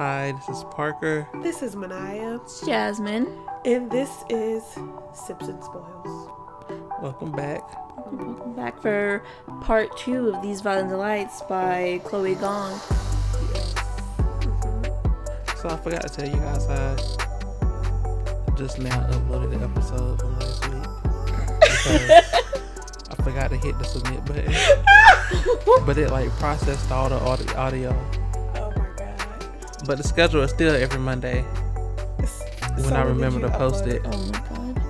Hi, this is Parker. This is Manaya, It's Jasmine. and this is Sips and Spoils. Welcome back. Welcome back for part two of These Violent Delights by Chloe Gong. So I forgot to tell you guys I just now uploaded the episode from last week. Because I forgot to hit the submit button. but it like processed all the audio. But the schedule is still every Monday when I remember to post it. Oh my god.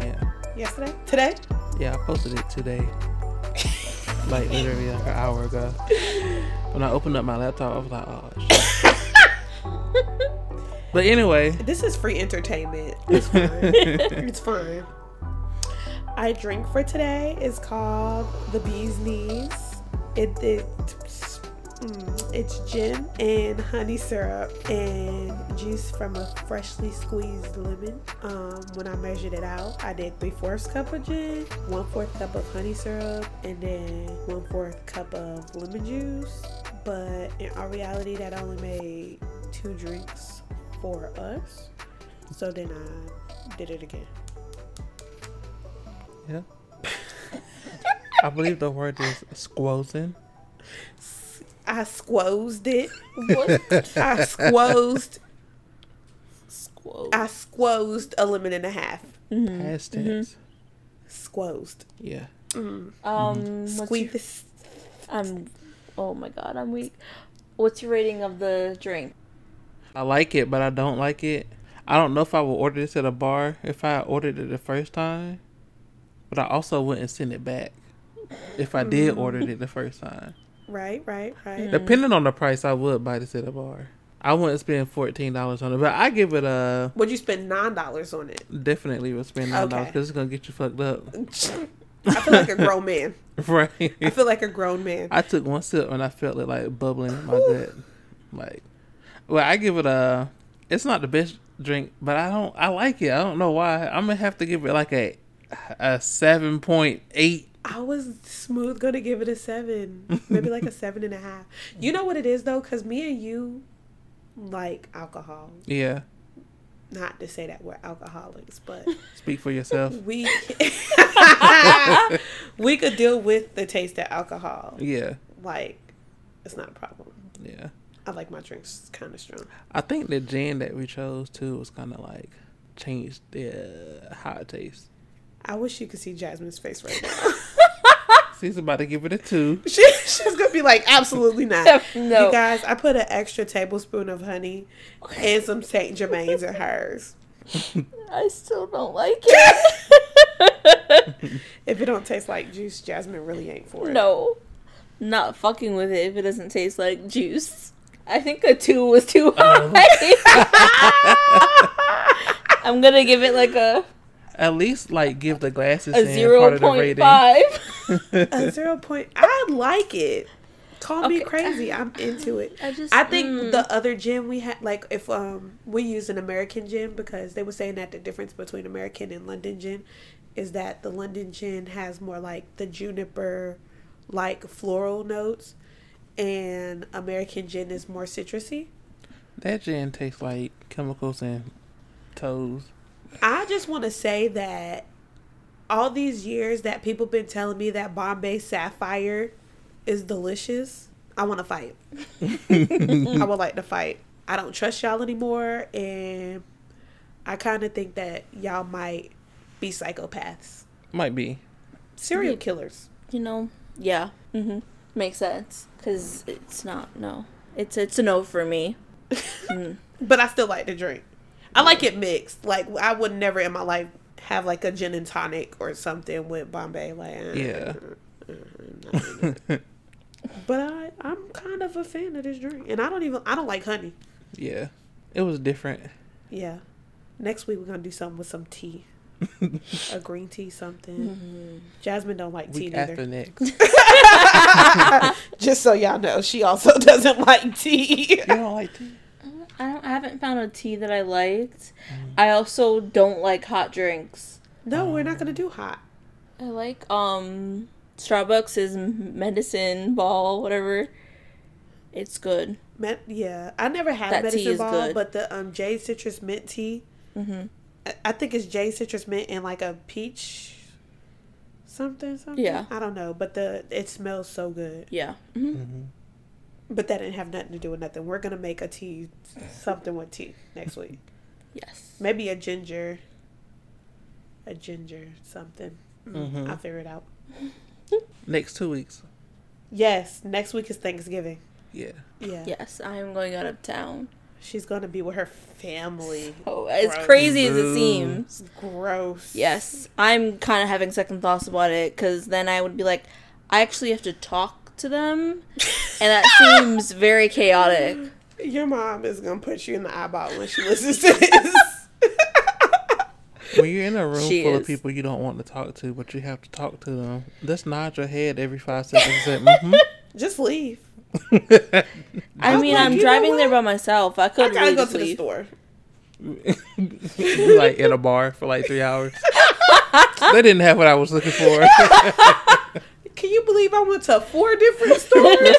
Yeah. Yesterday? Today? Yeah, I posted it today. like literally like an hour ago. When I opened up my laptop, I was like, oh shit. but anyway, This is free entertainment. It's fine. it's fine. I drink for today is called the Bee's Knees. It, it mm, it's gin and honey syrup and juice from a freshly squeezed lemon. Um, when I measured it out, I did three fourths cup of gin, one fourth cup of honey syrup, and then one fourth cup of lemon juice. But in our reality, that only made two drinks for us. So then I did it again. yeah. I believe the word is squozing. I squozed it. What? I squozed. Squoze. I squozed a lemon and a half. Past tense. Squozed. Yeah. Mm. Um, what's your, Squeeze. I'm. Oh my god, I'm weak. What's your rating of the drink? I like it, but I don't like it. I don't know if I would order this at a bar if I ordered it the first time. But I also wouldn't send it back if I did order it the first time. Right, right, right. Mm-hmm. Depending on the price, I would buy this at a bar. I wouldn't spend fourteen dollars on it, but I give it a Would you spend nine dollars on it? definitely would spend nine dollars Okay. because it's gonna get you fucked up, I feel like a grown man. right? I feel like a grown man. I took one sip and I felt it like bubbling in my gut. Like, well, I give it a. It's not the best drink, but I don't. I like it. I don't know why. I'm gonna have to give it like a a seven point eight. I was smooth gonna give it a seven, maybe like a seven and a half. You know what it is though, because me and you like alcohol. Yeah, Not to say that we're alcoholics, but speak for yourself. we we could deal with the taste of alcohol. Yeah, Like, it's not a problem. yeah. I like my drinks kind of strong. I think the gin that we chose too was kind of like changed the how it tastes. I wish you could see Jasmine's face right now. She's about to give it a two. she, she's gonna be like, absolutely not. No. You guys, I put an extra tablespoon of honey and some Saint Germain's in hers. I still don't like it. If it don't taste like juice, Jasmine really ain't for it. no. Not fucking with it if it doesn't taste like juice. I think a two was too oh. high. I'm gonna give it like a, At least like give the glasses a in zero part of the rating. five. A zero point. I like it. Call me crazy. I'm into it. I just I think mm. the other gin we had, like if um we use an American gin because they were saying that the difference between American and London gin is that the London gin has more like the juniper, like floral notes, and American gin is more citrusy. That gin tastes like chemicals and toes. I just want to say that all these years that people been telling me that Bombay Sapphire is delicious, I want to fight. I would like to fight. I don't trust y'all anymore, and I kind of think that y'all might be psychopaths, Might be. serial Yeah. killers. you know, yeah, Mm-hmm. makes sense because it's not no, it's it's a no for me. Mm. But I still like to drink. I like it mixed. Like I would never in my life have like a gin and tonic or something with Bombay. Like uh, Yeah. But I, I'm kind of a fan of this drink, and I don't even I don't like honey. Yeah. It was different. Yeah. Next week we're gonna do something with some tea, a green tea, something. Jasmine don't like tea Week neither. after next. Just so y'all know, she also doesn't like tea. you don't like tea? I haven't found a tea that I liked. I also don't like hot drinks. no, we're not gonna do hot. I like um Starbucks is medicine ball whatever. It's good. Met, yeah, I never had That tea medicine is ball, good. but the um jade citrus mint tea. Mm-hmm. I- I think it's jade citrus mint and like a peach, something something. Yeah. I don't know, but the it smells so good. Yeah. hmm hmm But that didn't have nothing to do with nothing. We're gonna make a tea, something with tea next week. Yes. Maybe a ginger, a ginger something. Mm, Mhm. I'll figure it out. Next two weeks. Yes, next week is Thanksgiving. Yeah. Yeah, Yes, I am going out of town. she's gonna be with her family. Oh, as Gross. crazy as it seems. Gross. Yes, I'm kind of having second thoughts about it because then I would be like, I actually have to talk to them, and that seems very chaotic. Your mom is gonna put you in the eyeball when she listens to this. When you're in a room She full is. of people you don't want to talk to, but you have to talk to them, just nod your head every five seconds and say, mm-hmm. Just leave. I I'm mean, like, I'm you driving there by myself. I I could gotta really go just to the store. Like in a bar for like three hours. they didn't have what I was looking for. Can you believe I went to four different stores?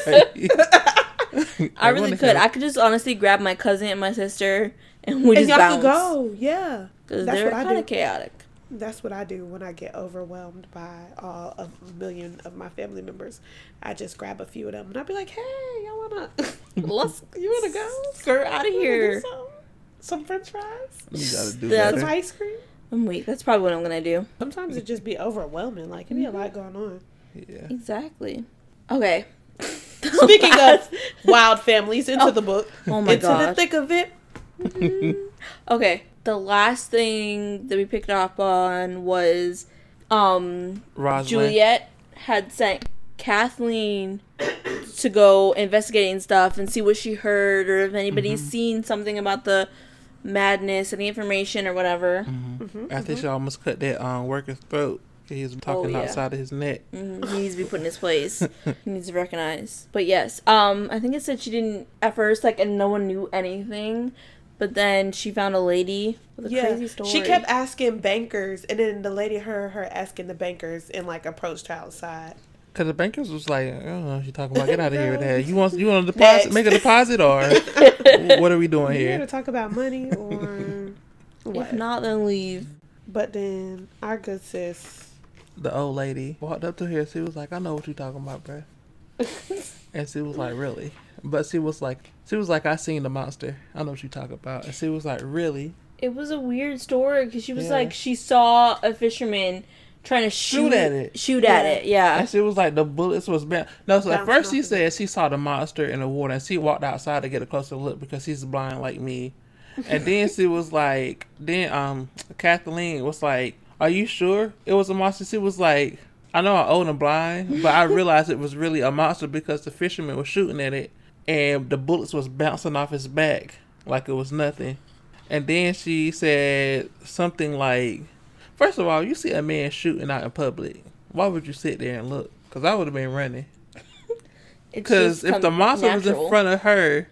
I really could. I could just honestly grab my cousin and my sister, and we and just y'all bounce. could go. Yeah. Because That's they're what I kind of do. chaotic. That's what I do when I get overwhelmed by all a million of my family members. I just grab a few of them and I'll be like, "Hey, y'all wanna? Let's you wanna go? skirt out of here. Some, some French fries, You gotta do Yeah, some ice cream. I'm weak. That's probably what I'm gonna do. Sometimes it just be overwhelming. Like it be a lot mm-hmm. going on. Yeah. Exactly. Okay. Speaking of wild families, into the book, Oh my into the thick of it. Okay. The last thing that we picked up on was um Rosalind. Juliet had sent Kathleen to go investigating stuff and see what she heard or if anybody's seen something about the madness any information or whatever. After she almost cut that um, worker's throat, he was talking yeah. outside of his neck. Mhm, He needs to be put in his place. he needs to recognize. But yes, um, I think it said she didn't at first like, and no one knew anything. But then she found a lady with a Yeah, crazy story. she kept asking bankers, and then the lady heard her asking the bankers and like approached her outside. Cause the bankers was like, I don't know what you talking about. Get out of here with that. You want you want to deposit, Next. make a deposit, or what are we doing You here to talk about money or what? If not, then leave. But then our good sis, The old lady walked up to her. She was like, I know what you're talking about, bruh. And she was like, really? But she was like, she was like, I seen the monster. I know what you talking about. And she was like, really? It was a weird story because she was Yeah. like she saw a fisherman trying to shoot, Shoot at it. Shoot at it. Yeah. And she was like, the bullets was bent. No, so at first she said she saw the monster in the water, and she walked outside to get a closer look because she's blind like me. And then she was like, then um, Kathleen was like, "Are you sure it was a monster?" She was like, "I know I'm old and blind, but I realized it was really a monster because the fisherman was shooting at it, and the bullets was bouncing off his back like it was nothing." And then she said something like, First of all, you see a man shooting out in public. Why would you sit there and look? Because I would have been running. Because if the monster was in front of her,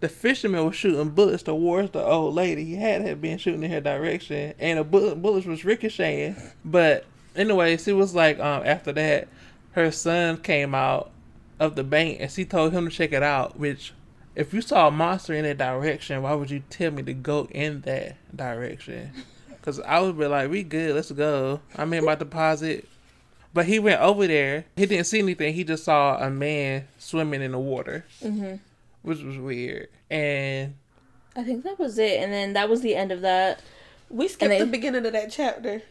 the fisherman was shooting bullets towards the old lady. He had had been shooting in her direction, and the bullet, bullets was ricocheting. But anyway, she was like, um, after that, her son came out of the bank, and she told him to check it out. Which, if you saw a monster in that direction, why would you tell me to go in that direction? Because I would be like, we good, let's go. I made my deposit. But he went over there. He didn't see anything. He just saw a man swimming in the water, hmm which was weird. And I think that was it, and then that was the end of that. we skipped they- the beginning of that chapter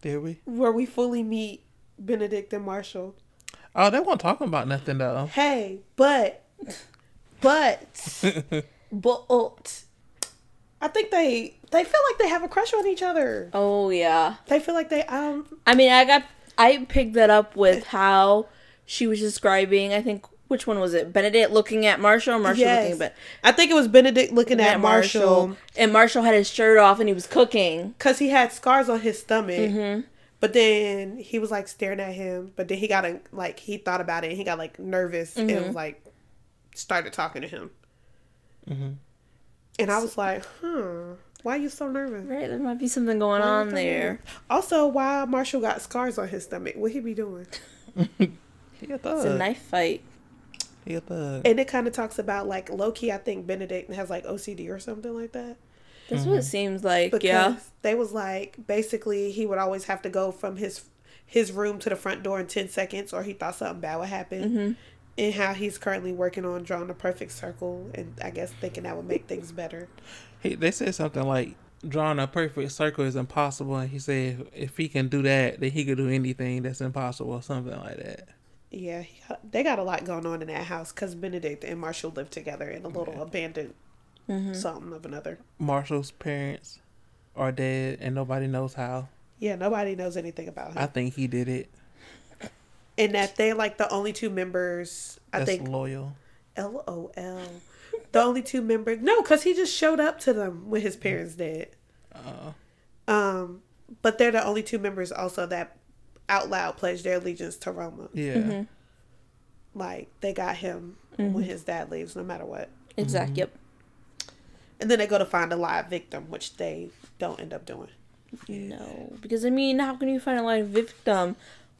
did we? where we fully meet Benedict and Marshall. Oh, they weren't talking about nothing though. Hey, but, but, but, I think they they feel like they have a crush on each other. Oh yeah. They feel like they um I mean, I got I picked that up with how she was describing. I think which one was it? Benedict looking at Marshall, or Marshall yes. looking at, I think it was Benedict looking at, Marshall and Marshall had his shirt off and he was cooking. because he had scars on his stomach. Mm-hmm. But then he was like staring at him. But then he got a, like he thought about it and he got like nervous and Mm-hmm. was like started talking to him. Mhm. And I was like, huh, why are you so nervous? Right, there might be something going Why on there. nervous? Also, why Marshall got scars on his stomach? What he be doing? He a It's a knife fight. He a. And it kind of talks about like low key. I think Benedict has like OCD or something like that. That's what it seems like. Because yeah. they was like basically he would always have to go from his his room to the front door in ten seconds, or he thought something bad would happen. Mm-hmm. And how he's currently working on drawing the perfect circle, and I guess thinking that would make things better. He, they said something like drawing a perfect circle is impossible, and he said if he can do that, then he could do anything that's impossible, or something like that. Yeah, got- they got a lot going on in that house because Benedict and Marshall live together in a little abandoned Mm-hmm. something of another. Marshall's parents are dead, and nobody knows how. Yeah, nobody knows anything about him. I think he did it. and that they're like the only two members. I That's think loyal. LOL. The only two members. No, because he just showed up to them when his parents did. Uh, Um, but they're the only two members also that out loud pledged their allegiance to Roma. yeah. Mm-hmm. Like they got him when his dad leaves, no matter what. Exactly. Mm-hmm. Yep. And then they go to find a live victim, which they don't end up doing. No, because I mean, how can you find a live victim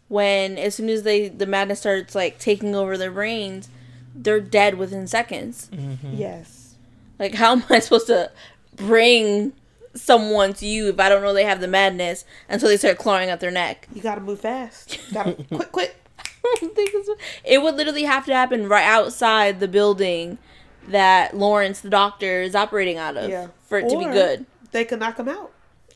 when as soon as they the madness starts like taking over their brains, they're dead within seconds. Mm-hmm. Yes. Like, how am I supposed to bring someone to you if I don't know they have the madness until they start clawing at their neck? You gotta move fast. Gotta quick, quick. I don't think it's- it would literally have to happen right outside the building that Lawrence, the doctor, is operating out of Yeah. for it to be good. They can knock him out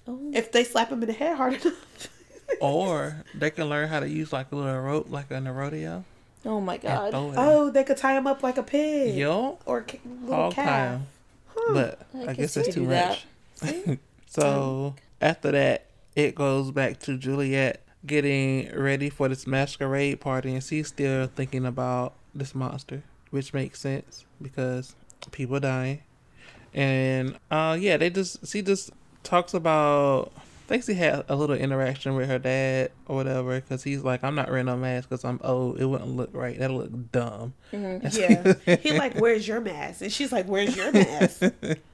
Oh. if they slap him in the head hard enough. Or they can learn how to use like a little rope, like in a rodeo, Oh my god. throw it. oh, they could tie him up like a pig Yo, or a little hog calf. time. But I I, guess guess that's do too that. Much. so after that, it goes back to Juliet getting ready for this masquerade party, and she's still thinking about this monster, which makes sense because people dying. And uh, yeah, they just she just talks about. I think she had a little interaction with her dad or whatever, because he's like, "I'm not wearing no mask because I'm old. It wouldn't look right. That'll look dumb." Yeah. He like, where's your mask? And she's like, where's your mask?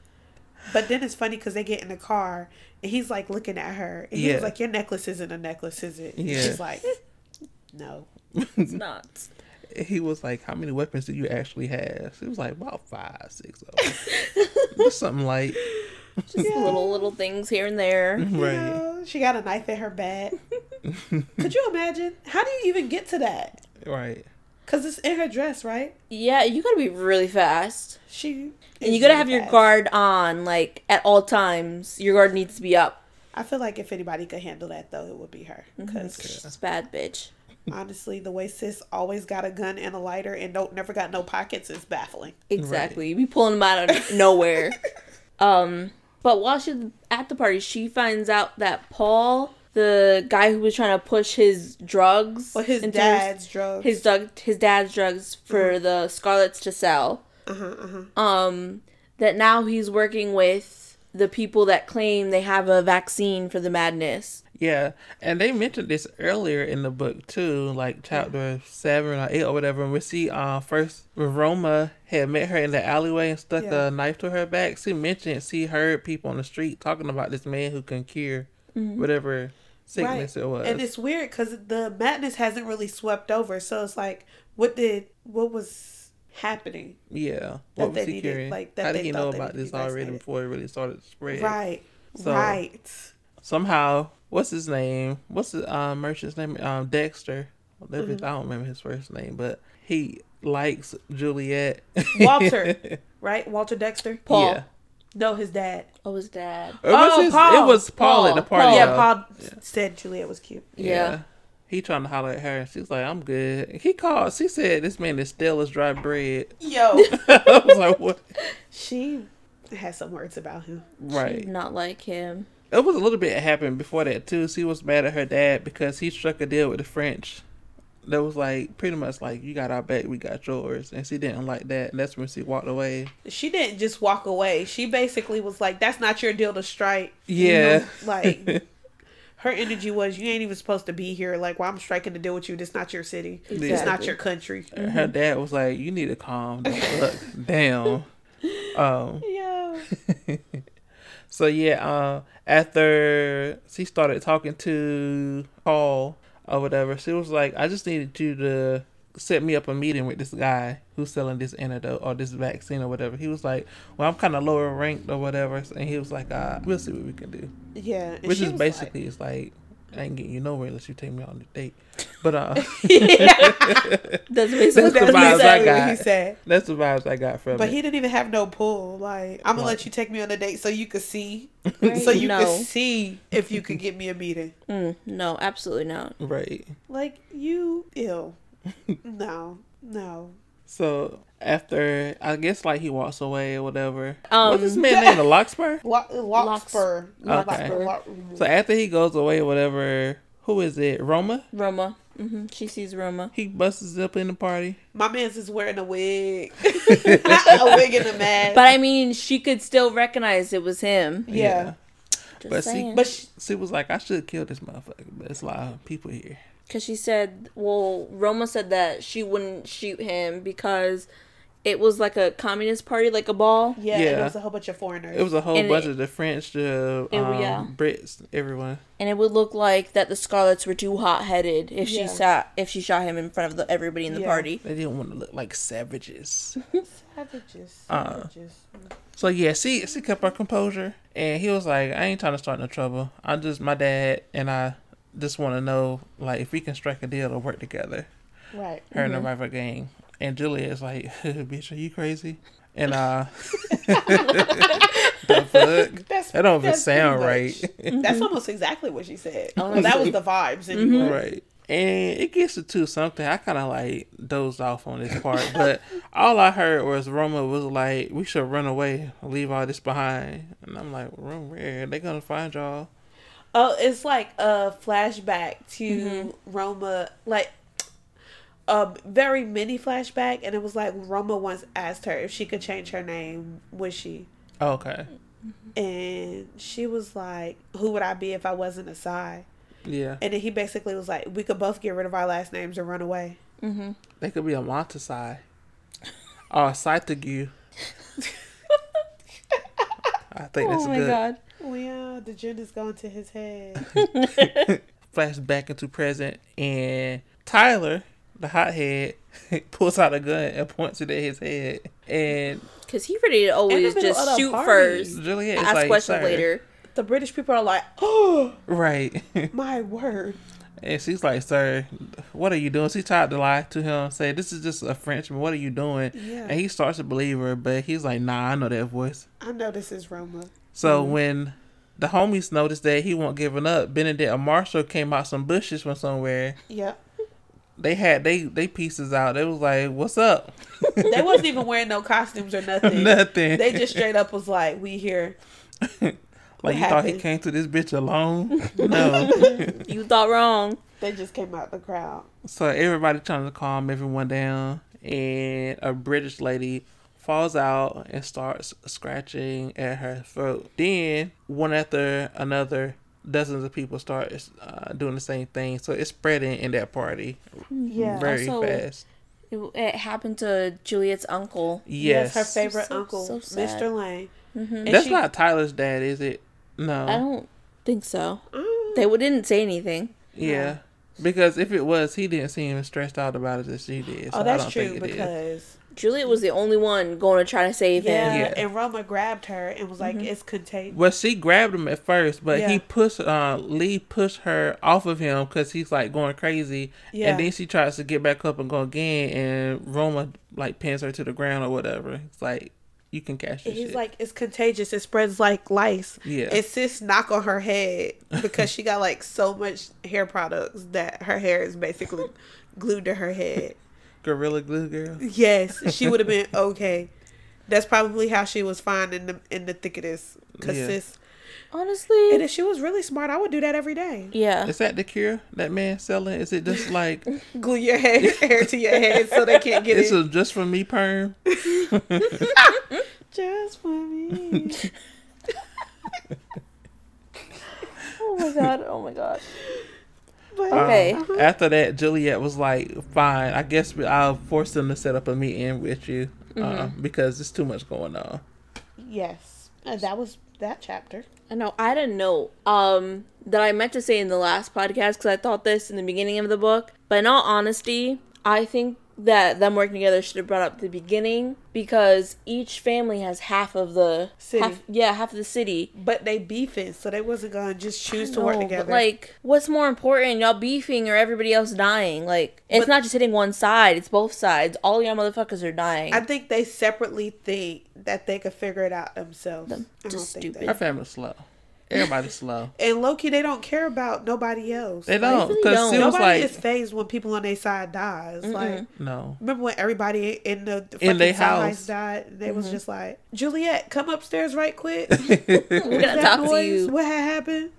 but then it's funny because they get in the car and he's like looking at her and he Yeah. was like, your necklace isn't a necklace, is it? Yeah. She's like, no. It's not. he was like, "How many weapons do you actually have?" She was like, "About five, six of them, Just something like Just little little things here and there. You right." know, she got a knife in her bag. Could you imagine? How do you even get to that? Right. Because it's in her dress, right? Yeah, you gotta be really fast. She. And you gotta really have your guard on, like at all times. Your guard needs to be up. I feel like if anybody could handle that, though, it would be her. Because It's bad, bitch. honestly, the way sis always got a gun and a lighter and don't never got no pockets is baffling. Exactly. You be pulling them out of nowhere. um, but while she's at the party, she finds out that Paul, the guy who was trying to push his drugs, Well, his into dad's drugs. his dug, his dad's drugs for the Scarlets to sell. uh-huh, uh-huh. Um, that now he's working with the people that claim they have a vaccine for the madness. Yeah, and they mentioned this earlier in the book too, like chapter seven or eight or whatever. When we see uh first when Roma had met her in the alleyway and stuck Yeah. a knife to her back, she mentioned she heard people on the street talking about this man who can cure whatever sickness it was. And it's weird because the madness hasn't really swept over. So it's like, what did, what was happening? yeah, that what they was he needed, like, that How they did he know about this already before it really started to spread? Right. So- right. Somehow, what's his name? What's the uh, merchant's name? Um, Dexter. Mm-hmm. I don't remember his first name, but he likes Juliet. Walter. Right? Walter Dexter? Paul. Yeah. No, his dad. Oh, his dad. It was, Oh, his, Paul. it was Paul, at the Paul. party. yeah, though. Paul said Juliet was cute. Yeah. He trying to holler at her, and she's like, "I'm good." He called. She said, "This man is stale as dry bread." Yo. I was like, "What?" she has some words about him. She Right. not like him. It was a little bit happened before that too. She was mad at her dad because he struck a deal with the French. That was like pretty much like you got our back, we got yours, and she didn't like that, and that's when she walked away. She didn't just walk away. She basically was like, that's not your deal to strike. You Yeah. know, like, her energy was, you ain't even supposed to be here. Like, well, I'm striking the deal with you. This not your city. It's not your country. Her dad was like, "You need to calm the fuck down." Um. Yo. So yeah, uh, after she started talking to Paul or whatever, she was like, "I just needed you to set me up a meeting with this guy who's selling this antidote or this vaccine or whatever. He was like, "Well, I'm kind of lower ranked or whatever," and he was like, uh, "We'll see what we can do." Yeah, Which is basically it's like I ain't getting you nowhere unless you take me on a date. But uh, That's basically That's the what he vibes I got. he said. that's the vibes I got from him. But it. he didn't even have no pull. Like, I'm gonna Right. let you take me on a date so you could see, Right. so you no. could see if you could get me a meeting. Mm, no, absolutely not. right. Like, you ill. no, no. So after I guess like he walks away or whatever. Um, What's this man name? The Larkspur. Lo- Larkspur. Okay. Larkspur. So after he goes away or whatever, who is it? Roma. Roma. Mm-hmm. She sees Roma. He busts up in the party. My man's is wearing a wig, a wig and a mask. But I mean, she could still recognize it was him. yeah, Just But see- saying. but sh- She was like, I should kill this motherfucker, but it's a lot of people here. Because she said, well, Roma said that she wouldn't shoot him because it was like a communist party, like a ball. yeah, Yeah. it was a whole bunch of foreigners. It was a whole And bunch it- of the French, the It- um, yeah. Brits, everyone. And it would look like that the Scarlets were too hot headed if she Yeah. sat if she shot him in front of the, everybody in the Yeah. party. They didn't want to look like savages. savages. Uh. Savages. so yeah, she she kept her composure, and he was like, I ain't trying to start no trouble. I'm just my dad, and I just want to know like if we can strike a deal to work together. right. Her and the rival gang. And Juliet's like, bitch, are you crazy? And uh, the fuck? That's That don't even sound pretty right. much- That's mm-hmm. almost exactly what she said. Honestly. that was the vibes. Anyway. Mm-hmm. right. And it gets to something. I kind of like dozed off on this part, but all I heard was Roma was like, "We should run away, leave all this behind." And I'm like, "Run where? They gonna find y'all?" Oh, it's like a flashback to mm-hmm. Roma, like a very mini flashback, and it was like Roma once asked her if she could change her name. Would she? Oh, okay, And she was like, "Who would I be if I wasn't a Cai?" yeah, And then he basically was like, "We could both get rid of our last names and run away." Mm-hmm. they could be a Montesai or a Cytague. I think that's Oh my good. god. Oh yeah, the gin is going to his head. Flashback into present and Tyler, the hothead, pulls out a gun and points it at his head. And Because he ready to always just shoot party. first, Juliet is ask like, questions "Sir." later. the British people are like, "Oh Right. my word!" and she's like, Sir, what are you doing? She tried to lie to him, say, This is just a Frenchman. What are you doing? Yeah, And he starts to believe her, but he's like, Nah, I know that voice. I know this is Roma. So Mm-hmm. when the homies noticed that he wasn't giving up, Benedict and Marshall came out some bushes from somewhere. Yep. They had they they pieces out. They was like, What's up? They wasn't even wearing no costumes or nothing. Nothing. They just straight up was like, "We here." Like you What thought he came to this bitch alone? no. You thought wrong. They just came out the crowd. so everybody trying to calm everyone down, and a British lady falls out and starts scratching at her throat. Then one after another, dozens of people start uh, doing the same thing. So it's spreading in that party Yeah. very Also- fast. It, it happened to Juliet's uncle. Yes, her favorite So- uncle, so. Mr. Lane. hmm That's she- not Tyler's dad, is it? No. I don't think so. Mm. They didn't say anything. yeah. Because if it was, he didn't seem as stressed out about it as she did. So Oh, I that's don't true think it is. because Juliet was the only one going to try to save yeah, him. Yeah. and Roma grabbed her and was like, Mhm. "It's contagious." Well, she grabbed him at first, but Yeah. he pushed uh Lee pushed her off of him because he's like going crazy, Yeah, and then she tries to get back up and go again, and Roma like pins her to the ground or whatever. It's like you can catch this he's shit. like, "It's contagious. It spreads like lice." yeah, It's sis knock on her head because she got like so much hair products that her hair is basically glued to her head. Gorilla glue girl. Yes, she would have been okay. That's probably how she was fine in the in the thick of this. Cause Yeah. sis, Honestly, and if she was really smart, I would do that every day. yeah. Is that the cure that man selling? Is it just like Glue your hair, hair to your head so they can't get this it. is just for me perm? Just for me. Oh my god. Oh my god. But, Okay. uh-huh. After that, Juliet was like, "Fine, I guess we- I'll force them to set up a meeting with you uh, Mm-hmm. because there's too much going on." Yes, uh, that was that chapter. I know. I had a note um, that I meant to say in the last podcast because I thought this in the beginning of the book. But in all honesty, I think that them working together should have brought up at the beginning because each family has half of the City. Half, yeah, half of the city. But they beefing, so they wasn't gonna just choose to No, work but, together. like, what's more important, y'all beefing or everybody else dying? Like, it's But- not just hitting one side; it's both sides. All y'all motherfuckers are dying. I think they separately think that they could figure it out themselves. Them- just stupid. they- Her family's slow. Everybody's slow. And Loki, they don't care about nobody else. They don't really because don't. Nobody like is phased when people on their side dies. Like, no. remember when everybody in the In fucking they sides house. died? They was mm-hmm. just like, Juliet, come upstairs right quick. We're gonna That talk to you. What had happened?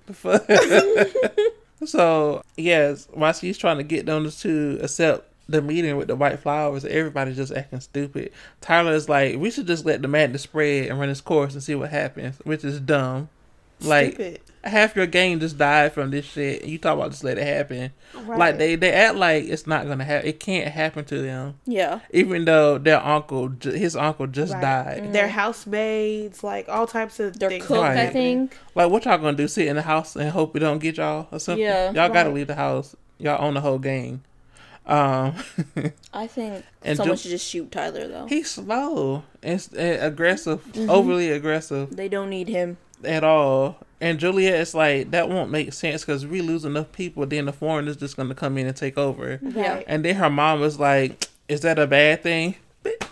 so yes, while she's trying to get them to accept the meeting with the white flowers, everybody's just acting stupid. Tyler is like, we should just let the madness spread and run its course and see what happens, which is dumb. Like Stupid. half your gang just died from this shit. You talk about just let it happen. Right. Like they they act like it's not gonna happen. It can't happen to them, Yeah. even though their uncle, his uncle, just Right. died. Their housemaids, like all types of Their things. cook, I think. Like what y'all gonna do? Sit in the house and hope it don't get y'all or something? Yeah. y'all gotta leave the house. Y'all own the whole gang. Um, I think And someone Ju- should just shoot Tyler though. he's slow and, and aggressive, Mm-hmm. overly aggressive They don't need him. At all. And Juliet is like that won't make sense because we lose enough people. Then the foreigners just gonna come in and take over. Yeah. And then her mom was like, "Is that a bad thing?"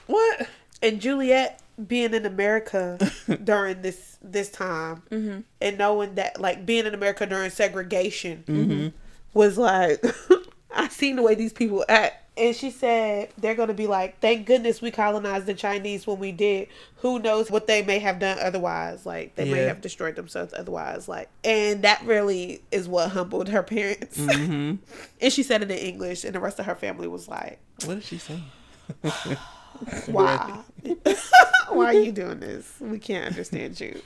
What? And Juliet being in America during this this time Mm-hmm. and knowing that like being in America during segregation Mm-hmm. was like I seen the way these people act. And she said they're gonna be like, Thank goodness we colonized the Chinese when we did. Who knows what they may have done otherwise? Like they may have destroyed themselves otherwise. Like and that really is what humbled her parents. hmm and she said it in English and the rest of her family was like, What did she say? Why? Why are you doing this? We can't understand you.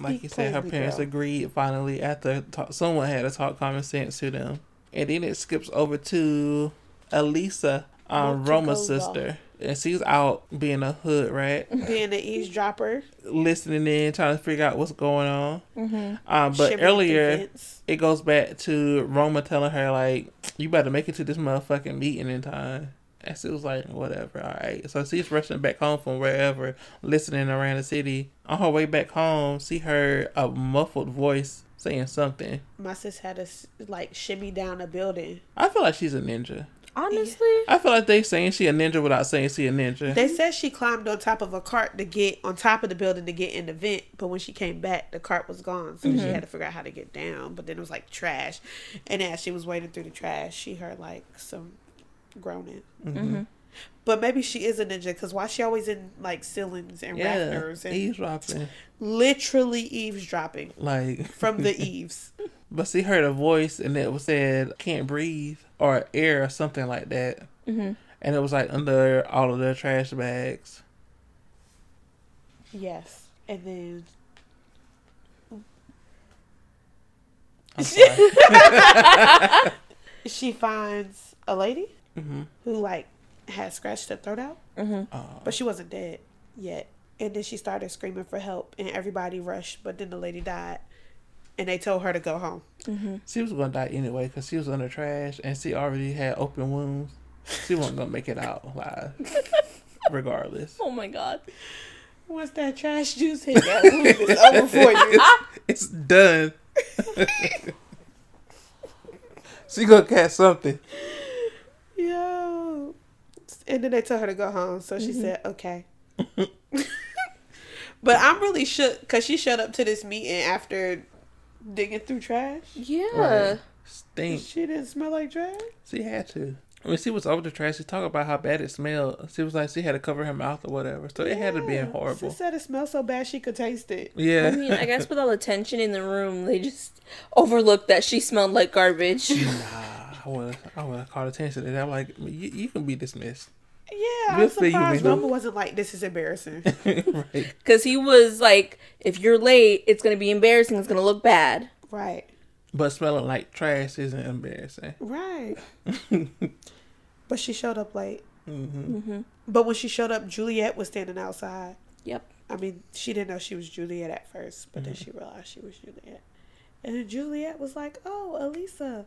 Like you said, her parents girl. agreed finally after talk, someone had to talk common sense to them. And then it skips over to Elisa, um, Roma's sister. And she's out being a hood rat, Being an eavesdropper. listening in, trying to figure out what's going on. Mm-hmm. Um, but shimmering earlier, it goes back to Roma telling her, like, you better make it to this motherfucking meeting in time. And she was like, whatever, all right. So she's rushing back home from wherever, listening around the city. On her way back home, she heard a muffled voice saying something. My sis had to like shimmy down a building. I feel like she's a ninja. Honestly, I feel like they saying she a ninja without saying she a ninja. They said she climbed on top of a cart to get on top of the building to get in the vent, but when she came back, the cart was gone, so she had to figure out how to get down. But then it was like trash, and as she was wading through the trash, she heard like some groaning. hmm But maybe she is a ninja because why she always in like ceilings and Yeah, rafters and eavesdropping. literally eavesdropping Like, from the eaves. But she heard a voice and it was said, can't breathe or air or something like that. mm-hmm. And it was like under all of their trash bags. Yes, and then she finds a lady hmm who like had scratched her throat out, Mm-hmm. Oh. but she wasn't dead yet. And then she started screaming for help, and everybody rushed. But then the lady died, and they told her to go home. Mm-hmm. She was gonna die anyway because she was under trash and she already had open wounds. She wasn't gonna make it out alive, regardless. Oh my god. Once that trash juice hit that wound, it's over for you. It's done. she gonna catch something. Yo. And then they told her to go home, so she said, "Okay." but I'm really shook because she showed up to this meeting after digging through trash. Yeah. Right. Stink. She didn't smell like trash. She had to. I mean, she was over the trash. She talked about how bad it smelled. She was like, she had to cover her mouth or whatever. So it had to be Yeah. horrible. She said it smelled so bad she could taste it. Yeah. I mean, I guess with all the tension in the room, they just overlooked that she smelled like garbage. nah, I would I would have called attention to that. I'm like, you, you can be dismissed. Yeah, We'll I'm feel you, surprised Minnie. Wasn't like, "This is embarrassing." right. Because he was like, if you're late, it's going to be embarrassing. It's going to look bad. right, But smelling like trash isn't embarrassing. right. but she showed up late. hmm Mm-hmm. But when she showed up, Juliet was standing outside. Yep. I mean, she didn't know she was Juliet at first, but then she realized she was Juliet. And then Juliet was like, "Oh, Elisa,"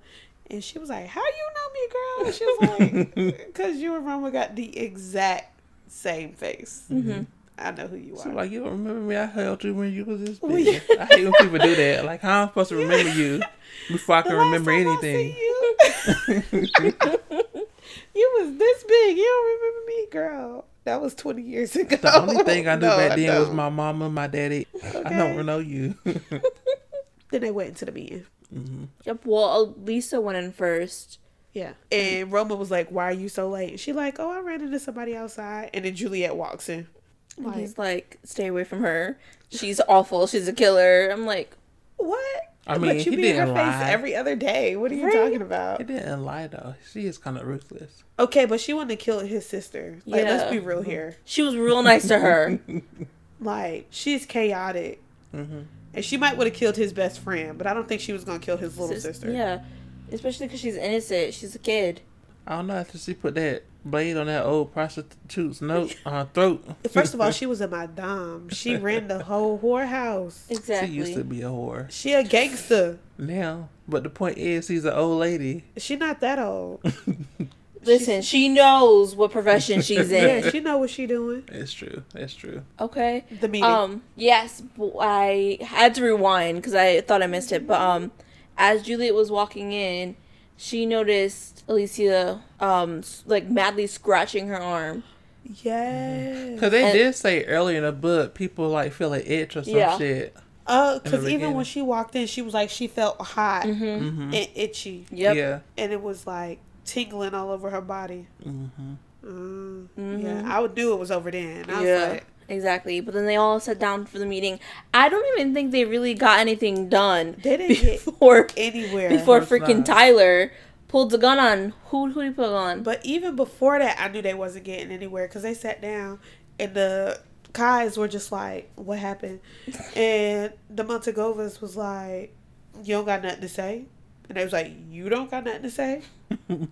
and she was like, "How you know me, girl? And She was like, because you and Roma got the exact same face. Mm-hmm. I know who you She's are. like, you don't remember me? I held you when you was this big. I hate when people do that. Like, how am I supposed to remember you before I The can last remember time I anything? you, you was this big. You don't remember me, girl. That was 20 years ago. The only thing I knew No, back then was don't. my mama, my daddy. I don't know you. Then they went into the meeting. Yep. Well, Lisa went in first. Yeah. And Roma was like, Why are you so late? She like, Oh, I ran into somebody outside. And then Juliet walks in. And Like, he's like, "Stay away from her. She's awful. She's a killer." I'm like, what? I mean, but you he be in her didn't face lie. every other day. What are you Right. talking about? He didn't lie though. She is kind of ruthless. Okay, but she wanted to kill his sister. Like, let's be real here. she was real nice to her. Like, she's chaotic. hmm And she might would have killed his best friend, but I don't think she was gonna kill his little Sis- sister. Yeah, especially because she's innocent. She's a kid. I don't know after she put that blade on that old prostitute's note uh, throat. First of all, she was a madame. She ran the whole whorehouse. Exactly. she used to be a whore She a gangster. now, but the point is, she's an old lady. She not that old. Listen, she knows what profession she's in. Yeah, she know what she doing. It's true. It's true. Okay. The meeting. Um. Yes, I had to rewind because I thought I missed it. But um, as Juliet was walking in, she noticed Alicia um like madly scratching her arm. yeah. Because they And- did say earlier in the book, people like feel an itch or some Yeah. shit. Uh, because even when she walked in, she was like she felt hot Mm-hmm. and itchy, Yep. Yeah. and it was like tingling all over her body. hmm Mm, Mhm. Yeah, I would knew it was over then. I Yeah. like, Exactly. But then they all sat down for the meeting. I don't even think they really got anything done they didn't get anywhere. before course freaking not. Tyler pulled the gun on who who he put on? But even before that, I knew they wasn't getting anywhere because they sat down and the guys were just like, "What happened?" And the Montegovas was like, "You don't got nothing to say," and they was like, "You don't got nothing to say," and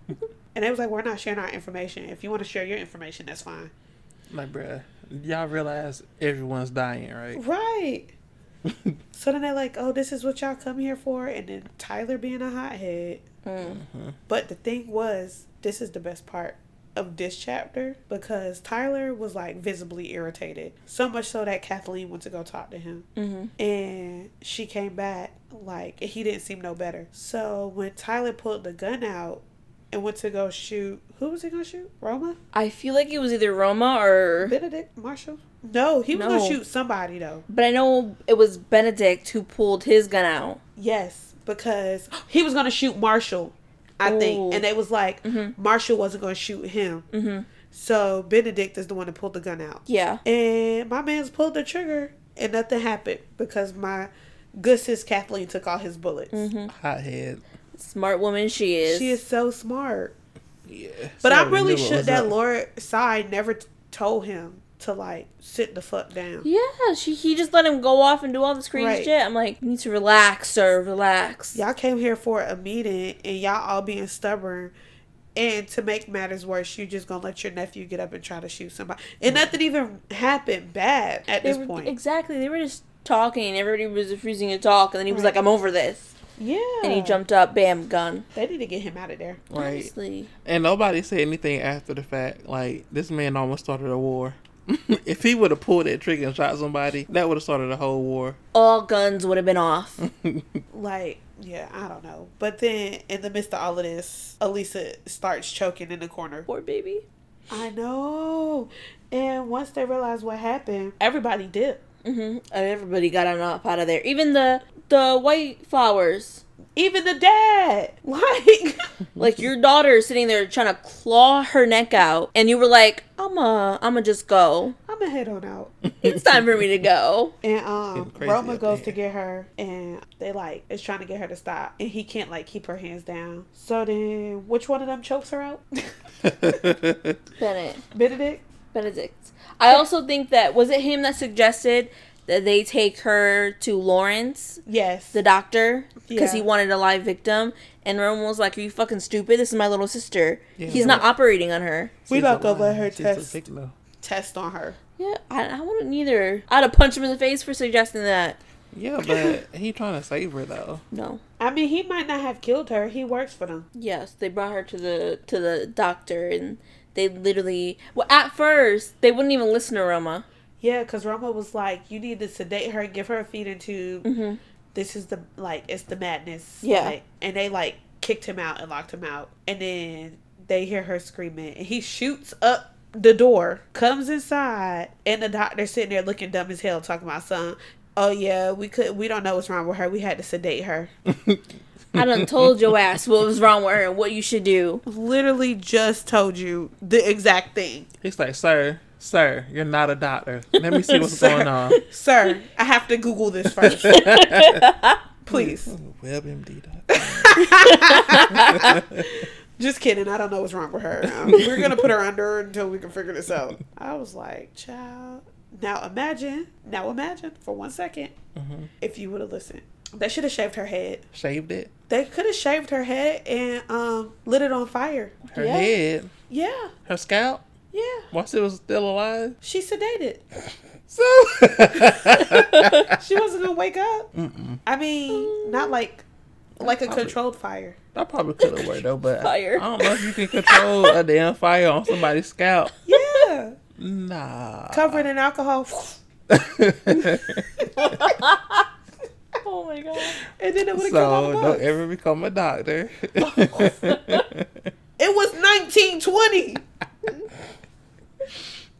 they was like, "We're not sharing our information. If you want to share your information, that's fine." Like, bruh, y'all realize everyone's dying, right? Right. so then they're like, "Oh, this is what y'all come here for," and then Tyler being a hothead. Mm. But the thing was, this is the best part of this chapter because Tyler was like visibly irritated. So much so that Kathleen went to go talk to him. Mm-hmm. And she came back like he didn't seem no better. So when Tyler pulled the gun out and went to go shoot, who was he gonna shoot? Roma? I feel like it was either Roma or Benedict Marshall? No, he was No. gonna shoot somebody though. but I know it was Benedict who pulled his gun out. Yes, because he was gonna shoot Marshall, I Ooh. think, and they was like Mhm. Marshall wasn't gonna shoot him. Mm-hmm. So Benedict is the one that pulled the gun out. Yeah. And my man's pulled the trigger and nothing happened because my good sis Kathleen took all his bullets. Mm-hmm. Hothead. Smart woman she is. She is so smart. Yeah. But She I'm really knew what shook that up. Lord Cai never t- told him to like sit the fuck down. Yeah, she he just let him go off and do all this crazy Right. shit. I'm like, you need to relax, sir, relax. Y'all came here for a meeting and y'all all being stubborn. And to make matters worse, you just gonna let your nephew get up and try to shoot somebody. And mm. nothing even happened bad at They this were, point. Exactly. They were just talking and everybody was refusing to talk and then he was Right. like, I'm over this. yeah. And he jumped up, bam, gun. They need to get him out of there. Right. Honestly. And nobody said anything after the fact. Like, this man almost started a war. if he would have pulled that trigger and shot somebody, that would have started a whole war. All guns would have been off. Like, yeah, I don't know. But then in the midst of all of this, Elisa starts choking in the corner. Poor baby. I know. And once they realized what happened, everybody dipped. hmm Everybody got on up out of there. Even the the white flowers. Even the dad. Like, Like your daughter is sitting there trying to claw her neck out, and you were like, "I'ma, I'ma just go. I'm gonna head on out. It's time for me to go." And um, Roma goes in to get her, and they like is trying to get her to stop, and he can't like keep her hands down. So then, which one of them chokes her out? Bennett, Benedict. Benedict. I also think that was it him that suggested that they take her to Lawrence, Yes. the doctor, because he wanted a live victim, and Roma was like, "Are you fucking stupid? This is my little sister. Yeah, He's not operating on her." We She's not gonna let her She's test test on her. Yeah, I, I wouldn't either. I'd have punched him in the face for suggesting that. Yeah, but he trying to save her though. No. I mean, he might not have killed her. He works for them. Yes, they brought her to the to the doctor and they literally well at first they wouldn't even listen to Roma. Yeah, because Roma was like, you need to sedate her, give her a feeding tube. Mm-hmm. This is the, like, it's the madness. Yeah. Like, and they, like, kicked him out and locked him out. And then they hear her screaming. And he shoots up the door, comes inside, and the doctor's sitting there looking dumb as hell, talking about son. Oh yeah, we could. We don't know what's wrong with her. We had to sedate her. I done told your ass what was wrong with her and what you should do. Literally just told you the exact thing, He's like, sir, sir, you're not a doctor. Let me see what's Sir. going on. sir. I have to Google this first, please. WebMD. Just kidding. I don't know what's wrong with her. Um, we're gonna put her under until we can figure this out. I was like, child. Now imagine. Now imagine for one second if you would have listened. They should have shaved her head. Shaved it. They could have shaved her head and um lit it on fire. Her Yeah. head. Yeah, Her scalp. Yeah. Once it was still alive. She sedated. So She wasn't gonna wake up. I mean, not like like a Probably. controlled fire. that probably could have worked though, but Fire. I don't know if you can control a damn fire on somebody's scalp. Yeah, Nah. covered in alcohol. Oh my god. And then it would have come so don't ever become a doctor. It was 1920.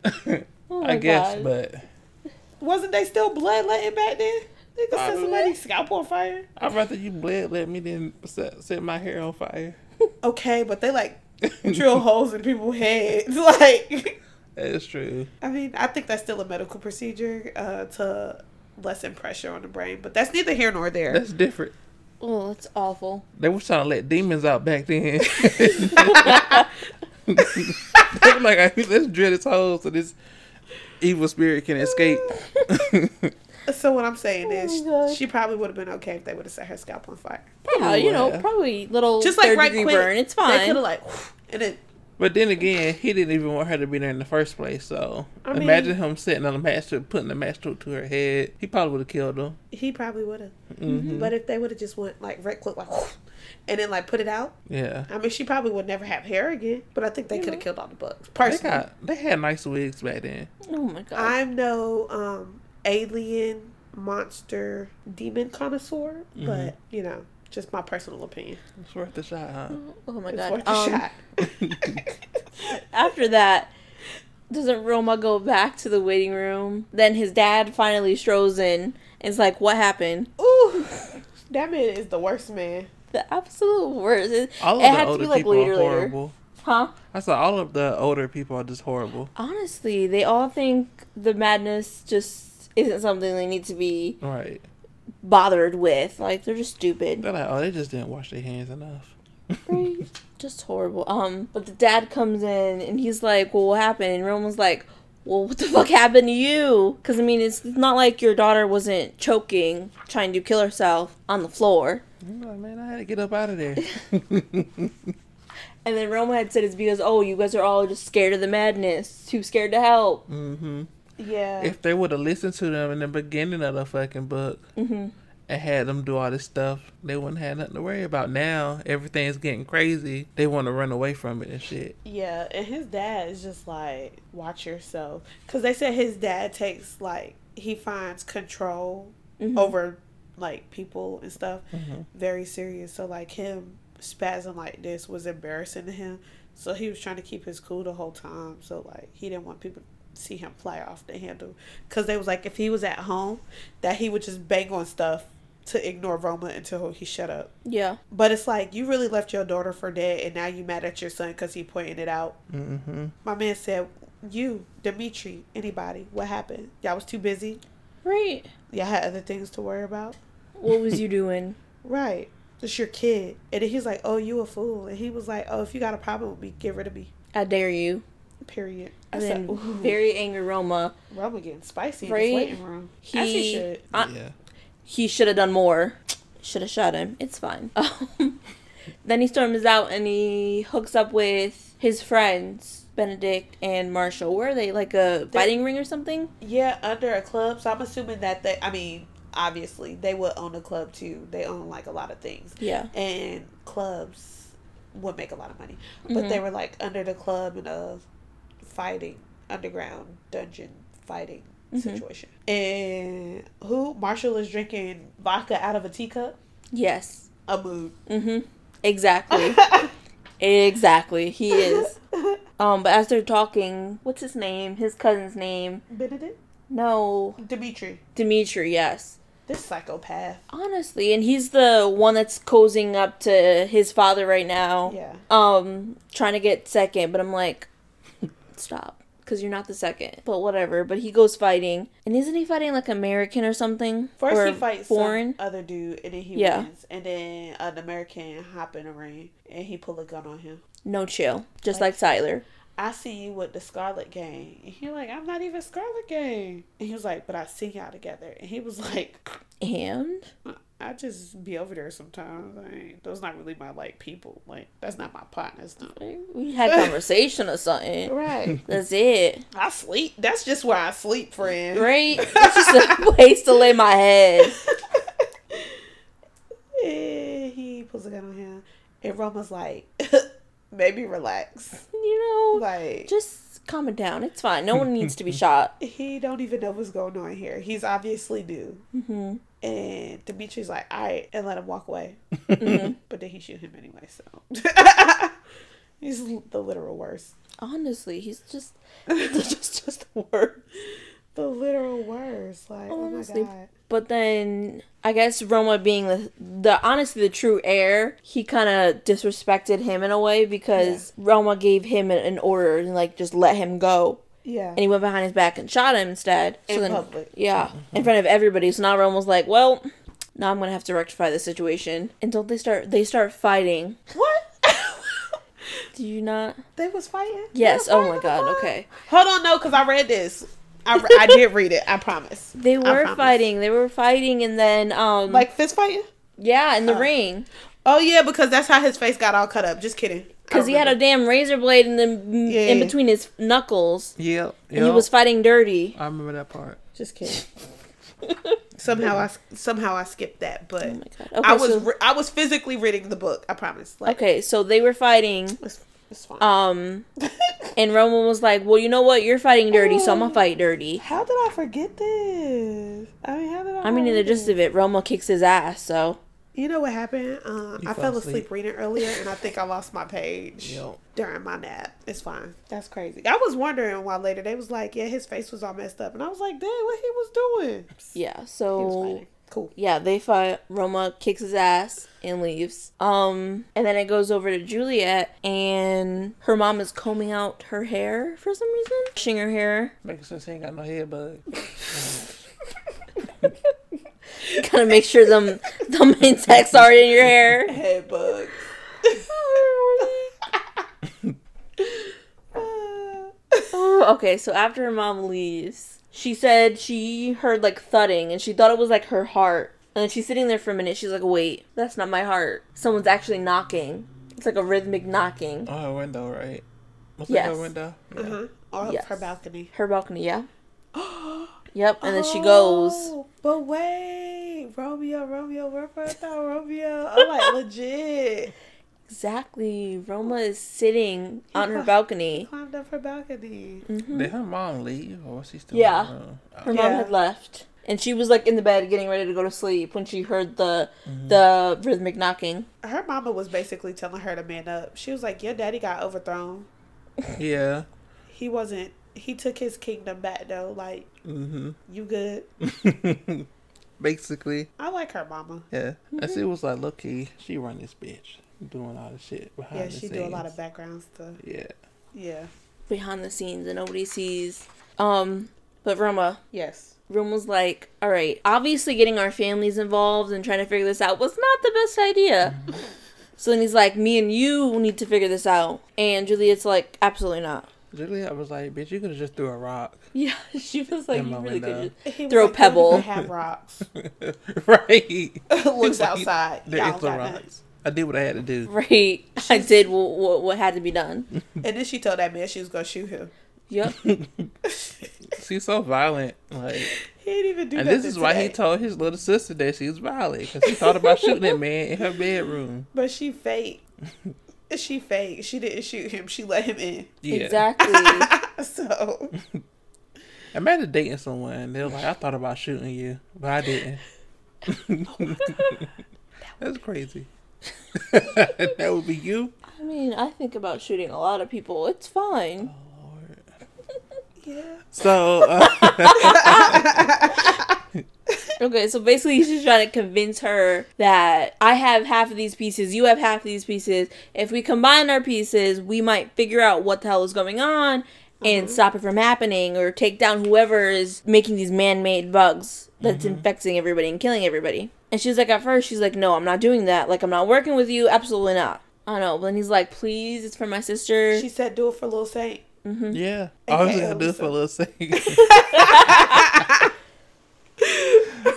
Oh I guess, God. but Wasn't they still bloodletting back then? They could set Probably. somebody's scalp on fire. I'd rather you bled let me than set, set my hair on fire. Okay, but they like drill holes in people's heads. Like, That is true. I mean, I think that's still a medical procedure uh, to lessen pressure on the brain, but that's neither here nor there. That's different. Oh, that's awful. They was trying to let demons out back then. They were like, let's drill this hole so this evil spirit can escape. So what I'm saying Oh is, my God. she probably would have been okay if they would have set her scalp on fire. Yeah, you know, probably little Just like right quick, burn. It's They could have like, and then But then again, he didn't even want her to be there in the first place. So I mean- imagine him sitting on a match, putting the match to, to her head. He probably would have killed her. he probably would have. hmm But if they would have just went like right quick, like, and then like put it out, Yeah, I mean, she probably would never have hair again. But I think they could have killed all the bugs. they Personally, got they had nice wigs back then. oh my god. I'm no um alien monster demon connoisseur, Mm-hmm. but you know, just my personal opinion. It's worth the shot, huh? oh my It's god. worth a Um, shot. after that, doesn't Roma go back to the waiting room? Then his dad finally strolls in and is like, "What happened?" Ooh, that man is the worst man. The absolute worst. It, All of it the had to older be like people later, are later. horrible. Huh? I saw all of the older people are just horrible. Honestly, they all think the madness just isn't something they need to be Right? bothered with. Like they're just stupid. They're like, oh, they just didn't wash their hands enough. Right. just horrible. Um, but the dad comes in and he's like, "Well, what happened?" And Roman's like, "Well, what the fuck happened to you?" Because I mean, it's not like your daughter wasn't choking, trying to kill herself on the floor. I'm like, man, I had to get up out of there. And then Roma had said it's because, oh, you guys are all just scared of the madness, too scared to help. Mm-hmm. Yeah. If they would have listened to them in the beginning of the fucking book hmm and had them do all this stuff, they wouldn't have nothing to worry about. Now everything's getting crazy. They want to run away from it and shit. Yeah, and his dad is just like, watch yourself. Because they said his dad takes, like, he finds control Mhm. over, like, people and stuff Mhm. very serious. So, like, him spazzing like this was embarrassing to him. So, he was trying to keep his cool the whole time. So, like, he didn't want people to see him fly off the handle. Because they was like, if he was at home, that he would just bang on stuff to ignore Roma until he shut up. Yeah. But it's like, you really left your daughter for dead, and now you mad at your son because he pointing it out. Mm-hmm. My man said, "You, Dimitri, anybody? What happened? Y'all was too busy. Right. Y'all had other things to worry about. What was you doing? Right? Just your kid." And he's like, "Oh, you a fool." And he was like, "Oh, if you got a problem with me, get rid of me." I dare you. Period. I And said, then "Ooh, very angry Roma. Roma getting spicy in Right? this waiting room." As he He- should. I- yeah. He should have done more. Should have shot him. It's fine. Then he storms out and he hooks up with his friends, Benedict and Marshall. Where are they? Like a fighting ring or something? Yeah, under a club. So I'm assuming that they. I mean, obviously they would own a club too. They own like a lot of things, Yeah. and clubs would make a lot of money. But they were like under the club in a fighting underground dungeon fighting situation. And who Marshall is drinking vodka out of a teacup? Yes. A mood. Mm-hmm. Exactly. exactly. He is. Um, but as they're talking, what's his name? His cousin's name? Benedict, No, Dimitri, Dimitri. Yes. This psychopath. Honestly, and he's the one that's cozying up to his father right now. Yeah. Um, trying to get second, but I'm like, stop, because you're not the second. But whatever. But he goes fighting, and isn't he fighting like American or something? First or he fights foreign. some other dude, and then he Yeah. wins. And then an American hop in the ring, and he pull a gun on him. No chill, just like Tyler. I see you with the Scarlet Gang. And he like, I'm not even Scarlet Gang. And he was like, but I see y'all together. And he was like, And uh, I just be over there sometimes. I ain't, those not really my like people. Like that's not my partners. No. we had conversation or something. Right. That's it. I sleep. That's just where I sleep, friend. Right? It's just a place to lay my head. He pulls a gun on him. And Roma's like, maybe relax. You know, Like just calm it down. It's fine. No one needs to be shot. he don't even know what's going on here. He's obviously new. hmm And Dimitri's like, all right, and let him walk away. Mm-hmm. But then he shoot him anyway, so. He's the literal worst. Honestly, he's just just just the worst. The literal worst. Like, oh my God. But then I guess Roma being the the honestly the true heir, he kind of disrespected him in a way because Roma gave him an, an order and like just let him go, Yeah. and he went behind his back and shot him instead. In then, public. yeah, mm-hmm. in front of everybody. So now Roma's like, "Well, now I'm gonna have to rectify the situation." Until they start they start fighting. What? Do you not? they was fighting? Yes. They were Oh my god. the? Okay. Hold on, no, because I read this. I, I did read it. I promise. They were promise. fighting. They were fighting, and then um, Like fist fighting? yeah, in the Oh. ring. Oh yeah, because that's how his face got all cut up. Just kidding. Because he had a damn razor blade in the Yeah. in between his knuckles, Yep. and he was fighting dirty. I remember that part. Just kidding. somehow I somehow I skipped that, but Oh my god. Okay, I was so, re- I was physically reading the book. I promise. Like, okay, so they were fighting. It's, it's fine. Um, and Roman was like, "Well, you know what? You're fighting dirty, so I'm gonna fight dirty." how did I forget this? I mean, how did I? I mean, in the gist of it, Roma kicks his ass. So You know what happened? Uh, I fell fell asleep asleep. reading earlier, and I think I lost my page Yep. during my nap. It's fine. That's crazy. I was wondering why later they was like, yeah, his face was all messed up, and I was like, "Dang, what he was doing? yeah, He was so fighting. Cool. yeah, they fight. Roma kicks his ass and leaves. Um, and then it goes over to Juliet, and her mom is combing out her hair for some reason, brushing her hair. Making sense he ain't got no head bug. Kind of make sure them them insects are in your hair. Head bugs. Oh, okay, so after her mom leaves, she said she heard like thudding and she thought it was like her heart. And then she's sitting there for a minute. She's like, wait, that's not my heart. Someone's actually knocking. It's like a rhythmic knocking. Oh, her window, right? Was Yes. that her window? Yeah. uh-huh. Off Yes. her balcony. Her balcony, yeah. Yep, and then she goes. Oh, But wait, Romeo, Romeo, where I thought Romeo? I'm like legit. Exactly. Roma is sitting on her balcony. Climbed up her balcony. Mhm. Did her mom leave, or was she still? Yeah. around? Oh. Her mom had left. And she was like in the bed getting ready to go to sleep when she heard the the rhythmic knocking. Her mama was basically telling her to man up. She was like, "Your daddy got overthrown. Yeah. He wasn't. He took his kingdom back though. Like mm-hmm. you good. Basically, I like her mama. yeah. And she was like, "Look, key, she run this bitch, doing all the shit behind Yeah, the she scenes." do a lot of background stuff. Yeah. Yeah. behind the scenes and nobody sees. Um, but Roma, Yes. Roma's like, all right, obviously getting our families involved and trying to figure this out was not the best idea. so then he's like, me and you need to figure this out. And Juliet's like, absolutely not. Juliet I was like, "Bitch, you could have just threw a rock." Yeah, she was like, In you my really could. He was Throw a like, pebble." even Have rocks. right. Looks outside. There Y'all is the got rocks. Nothing. I did what I had to do. Right, I did what, what what had to be done. And then she told that man she was gonna shoot him. Yep. She's so violent. Like, he didn't even do And this is why he told his little sister that she was violent because he thought about shooting that man in her bedroom. But she fake. she fake. She didn't shoot him. She let him in. Yeah. Exactly. so Imagine dating someone. and They're like, I thought about shooting you, but I didn't. That's crazy. that would be you. I mean, I think about shooting a lot of people. It's fine. Lord. yeah. So, uh, Okay, so basically he's just trying to convince her that I have half of these pieces, you have half of these pieces. If we combine our pieces, we might figure out what the hell is going on and stop it from happening or take down whoever is making these man-made bugs that's infecting everybody and killing everybody. And she's like, at first, she's like, no, I'm not doing that. Like, I'm not working with you. Absolutely not. I don't know. But then he's like, please, it's for my sister. She said, "Do it for Lil Saint." yeah. I was Okay, going to do it for a little second.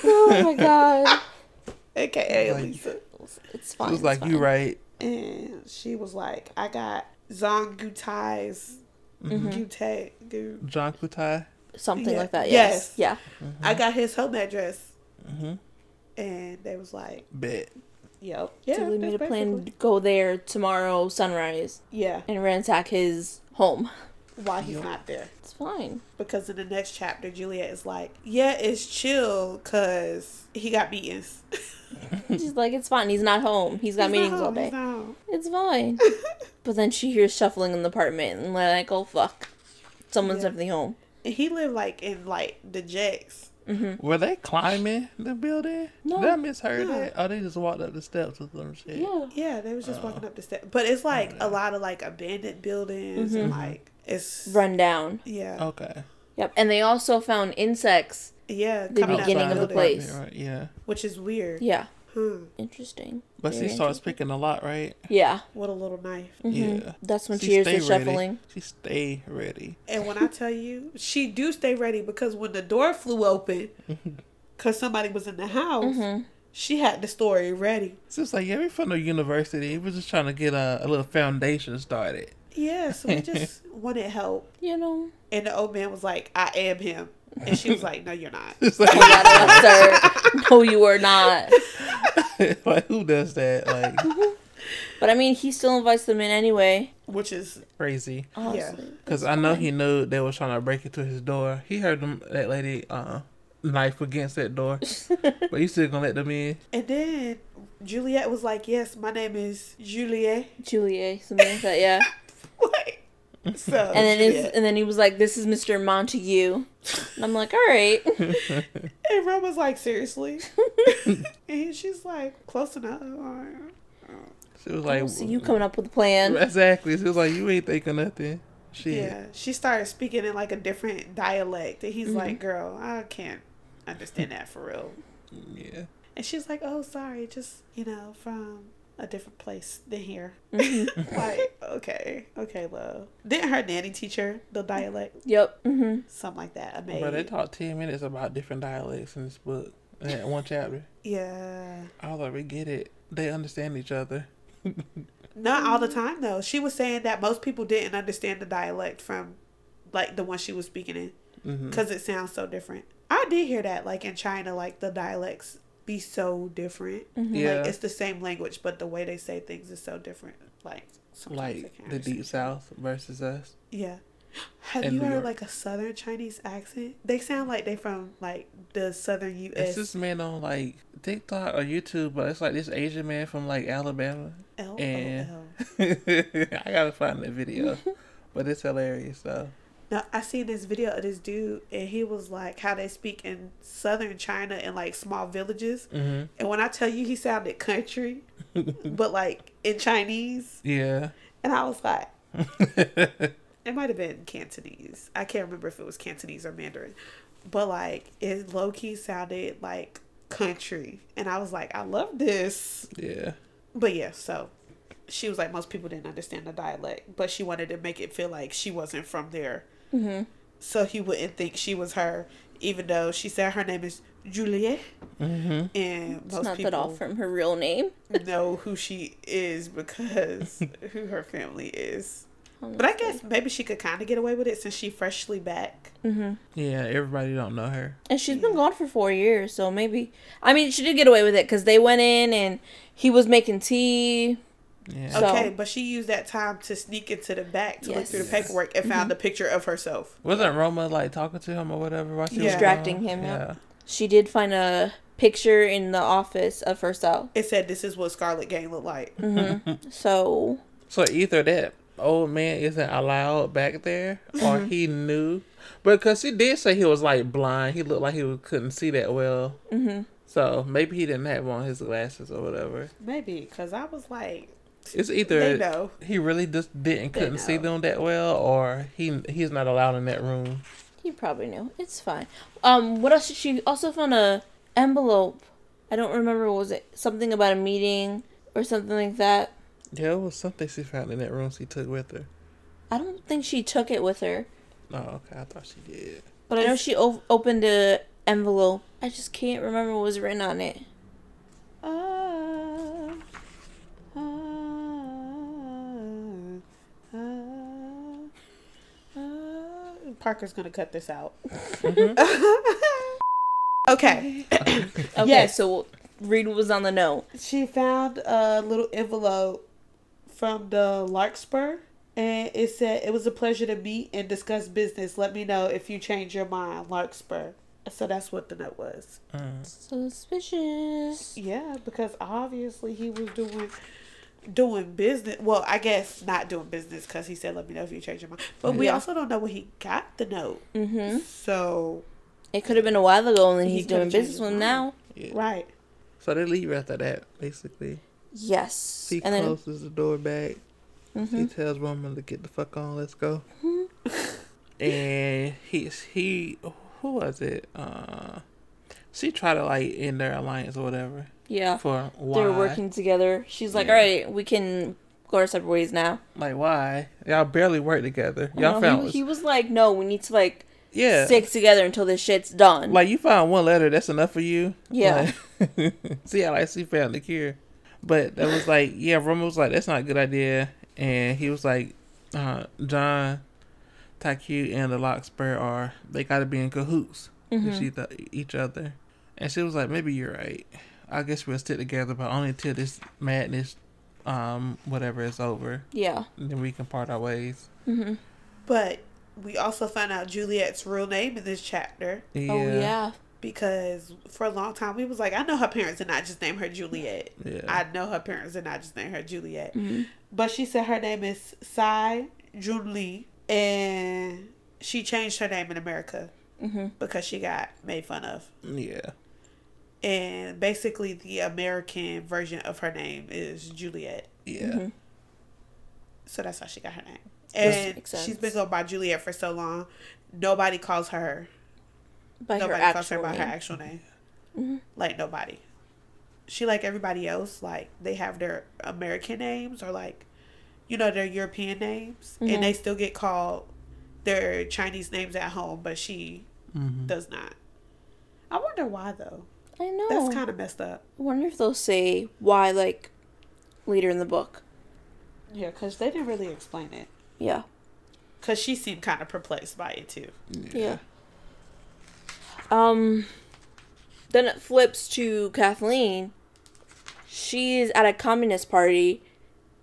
oh my god. AKA Like- Alisa. It's It fine. was it's like, fine. you right. And she was like, "I got Zong Gutai's Mm-hmm. Gutay. Gu- John Kutai. Something Yeah. like that. Yes. Yes. Yeah. I got his home address." Mm-hmm. And they was like, Bet. "Yep, Yeah, yeah." so they made a that's plan to go there tomorrow sunrise Yeah, and ransack his home. why he's not there? It's fine. Because in the next chapter, Juliet is like, "Yeah, it's chill, cause he got meetings. She's like, it's fine. He's not home. He's got He's not meetings all day. he's not home." It's fine. but then she hears shuffling in the apartment and like, oh fuck, someone's Yeah. definitely home. And he lived like in like the Jacks. Mm-hmm. Were they climbing the building? No. Did I misheard No. that? Oh, they just walked up the steps with them shit. Yeah. Yeah, they was just Oh. walking up the steps. But it's like oh, a lot of like abandoned buildings and mm-hmm. like it's Run down. yeah Okay. Yep. And they also found insects. yeah The beginning of the building, place. Right, yeah. which is weird. Yeah. Hmm. Interesting. But Very she starts picking a lot, right? Yeah. What a little knife. Mhm. Yeah. That's when She she hears the stay shuffling. She stay ready. And when I tell you, she do stay ready because when the door flew open, because somebody was in the house, Mm-hmm. she had the story ready. It's like, yeah, we from the university. We're just trying to get a, a little foundation started. Yeah, so we just wanted help. You know. And the old man was like, I am him. And she was like, No, you're not. It's like, Yes, sir. No, you are not. like, who does that? Like, But I mean, he still invites them in anyway. Which is, crazy. Honestly. Because I know he knew they were trying to break into his door. He heard them that lady uh, knife against that door, but he still gonna let them in. and then Juliet was like, Yes, my name is Juliet. Juliet, something like that. Yeah. like, so, And then it's, Juliet. and then he was like, "This is Mr. Montague," and I'm like, "All right." And Ron was like, seriously? and she's like, close enough. She was like, so you coming up with a plan? exactly. She was like, you ain't thinking nothing. Shit. Yeah. She started speaking in like a different dialect. And he's Mm-hmm. like, girl, I can't understand that for real. Yeah. And she's like, oh, sorry. Just, you know, from a different place than here. Mm-hmm. like, okay. Okay, love. Didn't her nanny teach her the dialect? Yep. hmm Something like that. A maid. Bro, they talked ten minutes about different dialects in this book. In that one chapter. yeah. I was like, we get it. They understand each other. Not all the time, though. She was saying that most people didn't understand the dialect from, like, the one she was speaking in. because it sounds so different. I did hear that, like in China, like the dialects be so different. Mm-hmm. Yeah. Like it's the same language, but the way they say things is so different. Like sometimes Like the deep south versus us. Yeah. Have And you heard like a southern Chinese accent? They sound like they from like the southern U.S. It's U.S. this man on like TikTok or YouTube, but it's like this Asian man from like Alabama. L O and- L. I gotta find the video, but it's hilarious though. No, I seen this video of this dude, and he was like how they speak in southern China in like small villages. hmm And when I tell you, he sounded country, but like in Chinese. Yeah. And I was like, it might have been Cantonese. I can't remember if it was Cantonese or Mandarin. But like it low key sounded like country. And I was like, I love this. yeah. But yeah, so she was like, most people didn't understand the dialect, but she wanted to make it feel like she wasn't from there. Hmm So he wouldn't think she was her, even though she said her name is Juliet. hmm And It's most not that off from her real name. know who she is because who her family is. But I guess maybe she could kind of get away with it since she freshly back. Mm-hmm. Yeah, everybody don't know her. And she's been gone for four years, so maybe. I mean, she did get away with it because they went in and he was making tea. Yeah. So- Okay, but she used that time to sneak into the back to look through the paperwork and found a picture of herself. Wasn't Roma like talking to him or whatever while she was Distracting gone? him, Yeah. yep. She did find a picture in the office of herself. It said this is what Scarlet Gang looked like. hmm so So either that old man isn't allowed back there, or Mm-hmm. he knew, because she did say he was like blind. He looked like he couldn't see that well. hmm So maybe he didn't have on his glasses or whatever. Maybe because I was like, It's they either know. he really just didn't couldn't see them that well, or he he's not allowed in that room. he probably knew. It's fine. Um, what else? did She also found a envelope. I don't remember. what Was it something about a meeting or something like that? Yeah, it was something she found in that room she took with her. I don't think she took it with her, Oh, okay, I thought she did. but I know she o- opened a envelope. I just can't remember what was written on it. Parker's gonna cut this out. okay. Okay, Yes. so Reed was on the note. She found a little envelope from the Larkspur, and it said it was a pleasure to meet and discuss business. Let me know if you change your mind, Larkspur. So that's what the note was. Mm. Suspicious. Yeah, because obviously he was doing doing business. Well, I guess not doing business because he said, "Let me know if you change your mind." But we also don't know when he got the note. Mm-hmm. So It could have been a while ago, and then He he's doing business with him now. Yeah. right, So they leave after that, basically. Yes. He and then closes the door back. He Mhm. tells Roman to get the fuck on. Let's go. and he's he who was it? Uh, she tried to like end their alliance or whatever yeah, for why? they're working together. She's like, Yeah. "All right, we can go our separate ways now." Like why? Y'all barely work together. Y'all No, found he, he was like, "No, we need to like yeah. stick together until this shit's done." Like you found one letter, that's enough for you. Yeah. Like, see how like she found the cure, but that was like yeah. Roman was like that's not a good idea, and he was like, uh, John, Taku, and the Larkspur are they got to be in cahoots with Mhm. each- each other, and she was like maybe you're right. I guess we'll stick together, but only until this madness, um, whatever is over, yeah. and then we can part our ways. hmm but we also found out Juliet's real name in this chapter Yeah, Oh yeah. because for a long time we was like, I know her parents did not just name her Juliet. yeah. I know her parents did not just name her Juliet. Mhm. But she said her name is Sai Jun Lee, and she changed her name in America hmm because she got made fun of. yeah. And basically, the American version of her name is Juliet. Yeah. Mhm. So that's how she got her name. That And makes she's sense. been going by Juliet for so long. Nobody calls her. By her nobody calls her actual by her name. actual name. Mhm. Like nobody. She like everybody else. Like they have their American names or like, you know, their European names, Mhm. and they still get called their Chinese names at home, but she hmm does not. I wonder why though. I know. That's kind of messed up. I wonder if they'll say why, like later in the book. Yeah, because they didn't really explain it. Yeah. Because she seemed kind of perplexed by it too. Yeah. Um. Then it flips to Kathleen. She's at a communist party.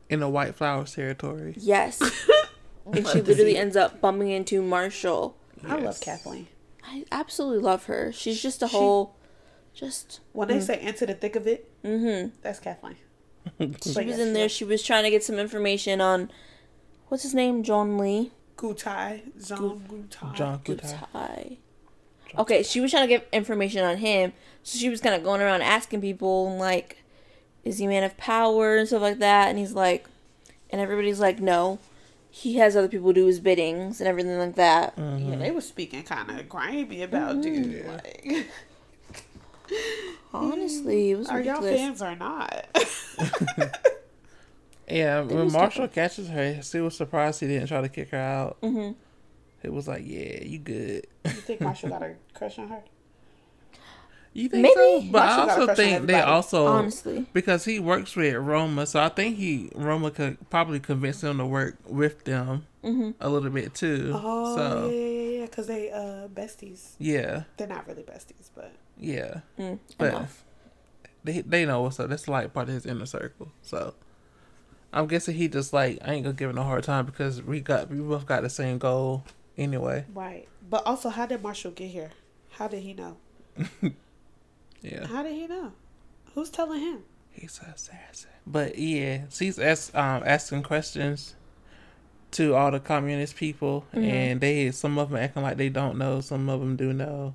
In the White Flowers territory. Yes. and she literally ends up bumping into Marshall. I love Kathleen. I absolutely love her. She's just a She- whole, just. When they mm. say into the thick of it, Mm-hmm. that's Kathleen. She But was in there. She was trying to get some information on, what's his name, John Lee. Gutai, Zong Gutai. John Gutai. Okay, she was trying to get information on him, so she was kind of going around asking people and like, is he a man of power and stuff like that? And he's like, and everybody's like, no, he has other people do his biddings and everything like that. Mm-hmm. Yeah, they were speaking kind of grimy about mm-hmm. dude. Like, Honestly, it was are y'all fans or not? Yeah, They when was Marshall catches her, she was surprised he didn't try to kick her out. hmm It was like, yeah, you good. you think Marshall got a crush on her? You think Maybe. so? But Marshall I also think they also Honestly. because he works with Roma, so I think he Roma could probably convince him to work with them Mm-hmm. a little bit too. Oh so yeah, yeah, yeah, because they uh besties. yeah, They're not really besties, but yeah, Mm, but enough. they they know what's up. That's like part of his inner circle. So I'm guessing he just like I ain't gonna give him a hard time because we got we both got the same goal anyway. right. But also, how did Marshall get here? How did he know? Yeah, How did he know? Who's telling him? he's an assassin. But yeah, she's ask, um, asking questions to all the communist people, Mhm. and they some of them acting like they don't know, some of them do know,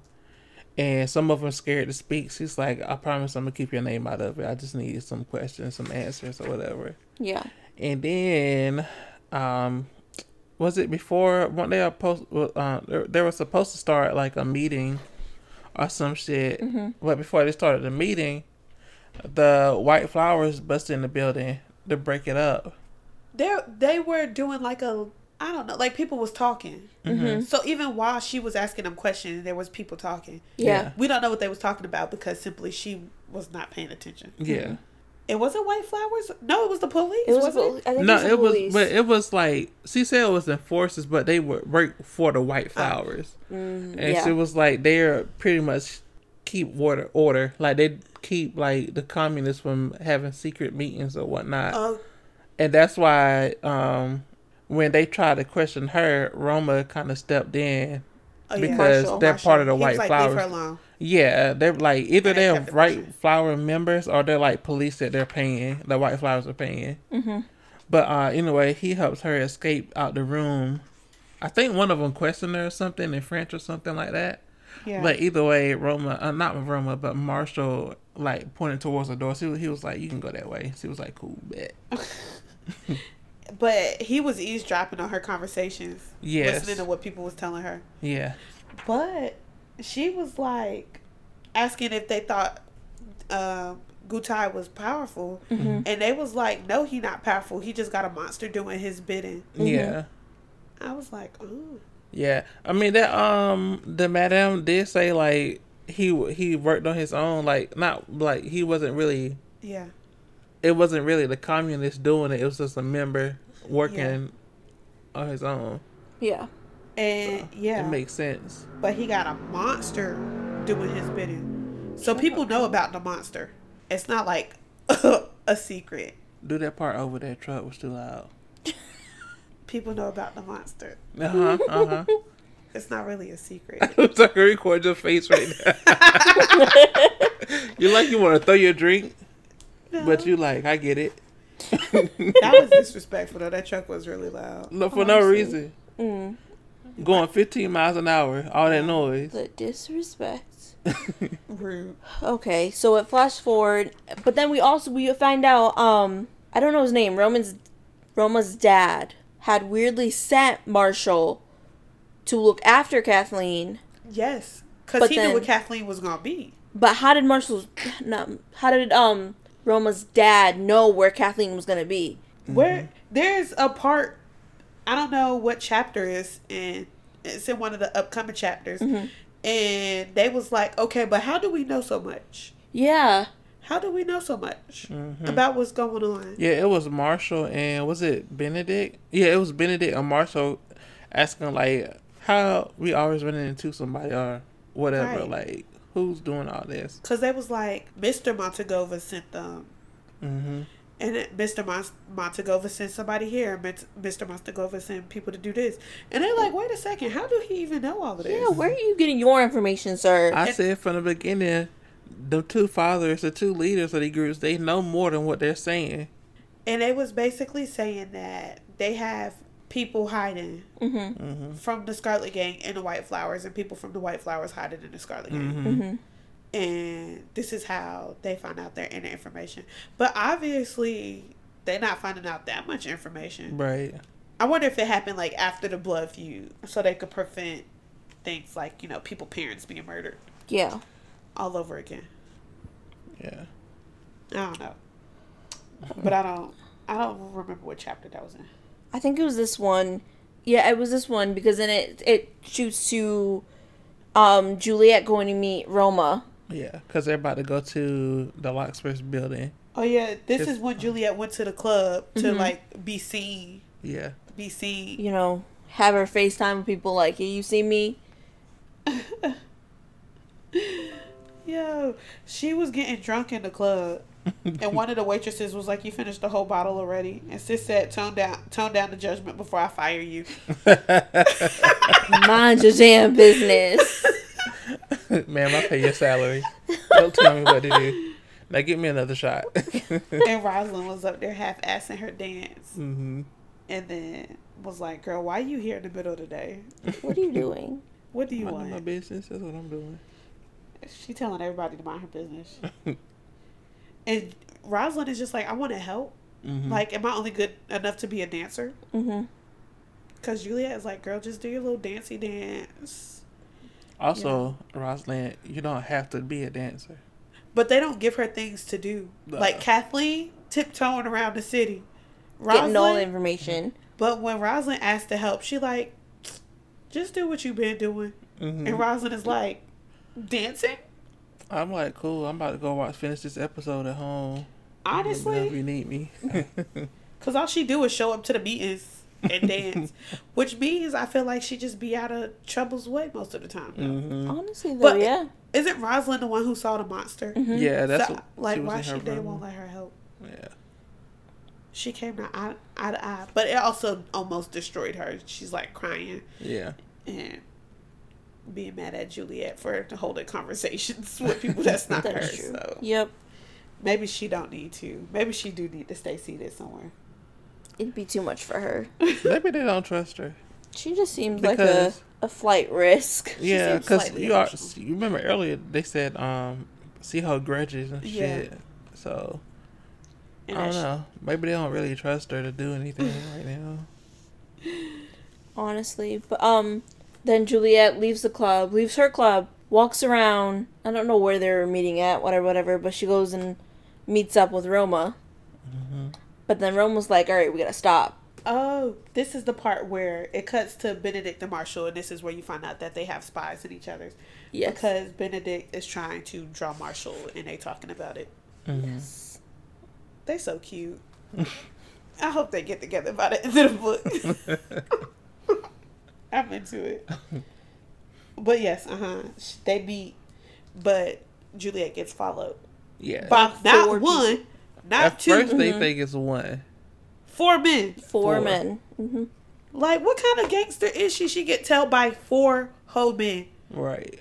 and some of them scared to speak. She's like, "I promise, I'm gonna keep your name out of it. I just need some questions, some answers, or whatever." Yeah. And then, um, was it before when they are post? well, Uh, they- they were supposed to start like a meeting or some shit. Mm-hmm. But before they started the meeting, the white flowers busted in the building to break it up. They they were doing like a I don't know, like people was talking. Mm-hmm. So even while she was asking them questions, there was people talking. Yeah. We don't know what they was talking about because simply she was not paying attention. Yeah. It wasn't white flowers. No, it was the police. It was. was pol- it? I think No, it was, it was, police. but it was like she said it was enforcers, but they would work for the white flowers, Mm, and yeah. she was like they're pretty much keep order order, like they keep like the communists from having secret meetings or whatnot. Oh, and that's why um when they tried to question her, Roma kind of stepped in oh yeah. because Marshall. they're part of the He white was like, flowers. Leave her alone. Yeah, they're like either And they they're kept it white flower members or they're like police that they're paying. The white flowers are paying. Mm-hmm. But uh anyway, he helps her escape out the room. I think one of them questioned her or something in French or something like that. Yeah. But either way, Roma, uh, not Roma, but Marshall, like pointed towards the door. So he was like, "You can go that way." She was like, "Cool, bet." but he was eavesdropping on her conversations, Yes. listening to what people was telling her. Yeah. But she was like asking if they thought uh, Gutai was powerful, Mm-hmm. and they was like, "No, he not powerful. He just got a monster doing his bidding." Yeah. I was like, "Ooh, Yeah, I mean that um the madam did say like he he worked on his own like not like he wasn't really yeah, it wasn't really the communists doing it it was just a member working on his own. Yeah. and yeah." It makes sense. but he got a monster doing his bidding. So people know about the monster. It's not like a secret. Do that part over that truck was too loud. People know about the monster. Uh huh. Uh huh. It's not really a secret. I'm sorry, record your face right now. you like you want to throw your drink, No. but you like I get it. that was disrespectful though. That truck was really loud. No, for no reason. Mm. Going 15 miles an hour, all that noise. The disrespect. Rude. Okay, so it flash forward, but then we also we find out um I don't know his name. Roman's Roma's dad had weirdly sent Marshall to look after Kathleen. Yes, because he then- knew what Kathleen was gonna be. But how did Marshall's no, how did um Roma's dad know where Kathleen was gonna be? Where there's a part, I don't know what chapter is in. It's in one of the upcoming chapters, Mm-hmm. and they was like, "Okay, but how do we know so much? Yeah. How do we know so much Mhm. about what's going on?" Yeah, it was Marshall and was it Benedict? Yeah, it was Benedict and Marshall asking like how we always running into somebody or whatever. Right. Like who's doing all this? Because they was like, Mr. Montegova sent them. hmm And it- Mr. Mon- Montagova sent somebody here. Mr. Montegova sent people to do this. And they're like, wait a second, how do he even know all of this? Yeah, where are you getting your information, sir? I It- said from the beginning, the two fathers, the two leaders of the groups, they know more than what they're saying. And they was basically saying that they have people hiding mm-hmm. hmm from the Scarlet Gang in the White Flowers and people from the White Flowers hiding in the Scarlet Gang. hmm Mm-hmm. And this is how they find out their inner information. But obviously, they're not finding out that much information. Right. I wonder if it happened like after the blood feud, so they could prevent things like you know people parents being murdered Yeah. all over again. Yeah. I don't know, but I don't. I don't remember what chapter that was in. I think it was this one. Yeah, it was this one because then it it shoots to um Juliet going to meet Roma Yeah, because they're about to go to the Locksmiths building. Oh yeah, this Just- is when Juliet went to the club to Mhm. like be seen, Yeah. be seen. You know, have her FaceTime with people like, "Hey, you see me? Yo, she was getting drunk in the club, and one of the waitresses was like, "You finished the whole bottle already?" And sis said, "Tone down, tone down the judgment before I fire you." Mind your damn business." Ma'am, I pay your salary. Don't tell me what to do. Now give me another shot. and Rosalind was up there half assing her dance, hmm and then was like, "Girl, why are you here in the middle of the day? what are you doing? What do you Minding my business. That's what I'm doing. She telling everybody to mind her business. And Rosalind is just like, "I want to help. hmm Like, am I only good enough to be a dancer?" Mm-hmm. Because Juliet is like, "Girl, just do your little dancey dance." also, Rosalind, you don't have to be a dancer. But they don't give her things to do. Nah. Like Kathleen tiptoeing around the city. Getting all the information. but when Rosalind asked to help, she like, just do what you've been doing. hmm And Rosalind is like, dancing? I'm like, cool. I'm about to go watch finish this episode at home. Whenever Honestly, you need me. because all she do is show up to the meetings and dance, which means I feel like she just be out of trouble's way most of the time. hmm Honestly, though, But- yeah. Isn't Rosalind the one who saw the monster? Mhm. Yeah, that's So, what, like, was why in she they room. won't let her help? Yeah. She came to eye, eye to eye, but it also almost destroyed her. She's like crying. Yeah. and being mad at Juliet for holding conversations with people that's not That her. true. So Yep. maybe she don't need to. Maybe she do need to stay seated somewhere. It'd be too much for her. Maybe they don't trust her. She just seems like a, a flight risk. Yeah, because you are. You remember earlier they said, um, see how grudges and Yeah. shit. So And I don't that sh- know. Maybe they don't really trust her to do anything right now. honestly. But um, then Juliet leaves the club, leaves her club, walks around. I don't know where they're meeting at, whatever, whatever. But she goes and meets up with Roma. hmm But then Roma's like, "All right, we gotta stop." Oh, this is the part where it cuts to Benedict and Marshall, and this is where you find out that they have spies in each other's. Yes. Because Benedict is trying to draw Marshall, and they're talking about it. hmm Yes. They so cute. I hope they get together by the end of the book. I'm into it. But yes, uh huh. They beat, but Juliet gets followed Yeah. by not four one, not At two, first they Mhm. think it's one. four men. Four, Four. men. hmm Like, what kind of gangster is she? She get told by four whole men, Right.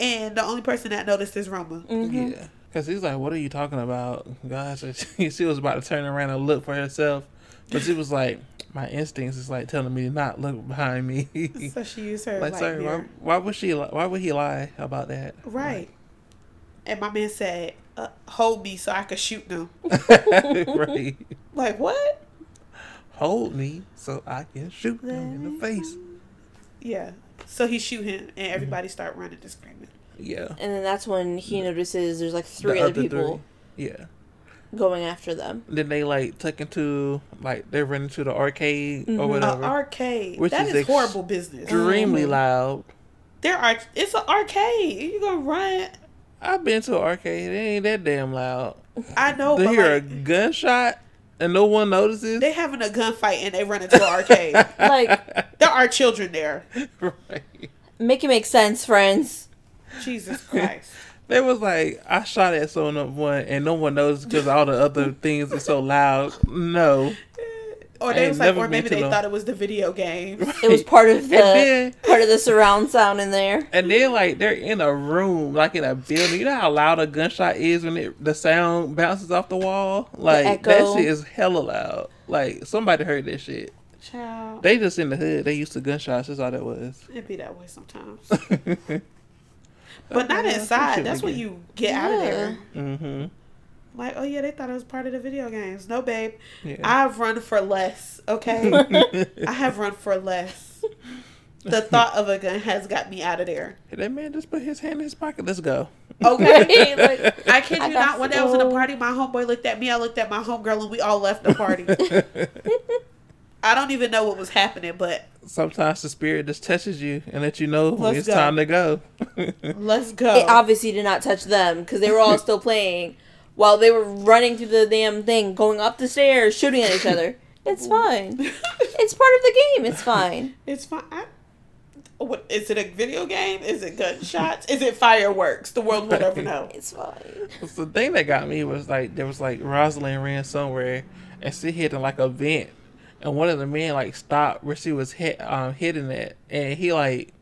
and the only person that noticed is Roma. hmm Yeah. Because he's like, what are you talking about? Gosh, she was about to turn around and look for herself. But she was like, my instincts is like telling me to not look behind me. So she used her like, like, sorry, why, why would she? Why would he lie about that? right. And my man said, uh, "Hold me so I could shoot them." right. Like what? Hold me so I can shoot him in the face. Yeah. So he shoot him, and everybody start running and screaming. Yeah. And then that's when he notices there's like three The other people three. Yeah. Going after them. Then they like tuck into like they run into the arcade Mhm. or Uh, An whatever. arcade. Which that is is, ex- horrible business. Extremely Mhm. loud. There are. It's an arcade. You gonna run? I've been to an arcade. It ain't that damn loud. I know, to but hear a gunshot and no one notices. they having a gunfight and they run into an arcade. Like- there are children there. right. Make it make sense, friends. Jesus Christ. They was like, I shot at someone and no one knows because all the other things are so loud. No. Or they ain't was like, or maybe they them. thought it was the video game. It was part of the then, part of the surround sound in there. and then like they're in a room, like in a building. You know how loud a gunshot is when it, the sound bounces off the wall? Like that shit is hella loud. Like somebody heard that shit. Child, They just in the hood. They used to gunshots. That's all that was. it be that way sometimes. but But not inside. That's when you get out of there. Mm-hmm. Like, oh yeah, they thought it was part of the video games. No, babe. Yeah. I've run for less. Okay, I have run for less. The thought of a gun has got me out of there. that man just put his hand in his pocket. Let's go. Okay. Like, I kid I you got not. When I was in a party, my homeboy looked at me. I looked at my homegirl, and we all left the party. I don't even know what was happening, but Sometimes the spirit just touches you and let you know when Let's it's go. time to go. let's go. It obviously did not touch them because they were all still playing while they were running through the damn thing, going up the stairs, shooting at each other. It's fine. It's part of the game. It's fine. It's fine. I, what is it? A video game? Is it gunshots? is it fireworks? The world will never know. It's fine. the thing that got me was like there was like Rosalind ran somewhere and she hit in like a vent and one of the men like stopped where she was hit um hitting it and he like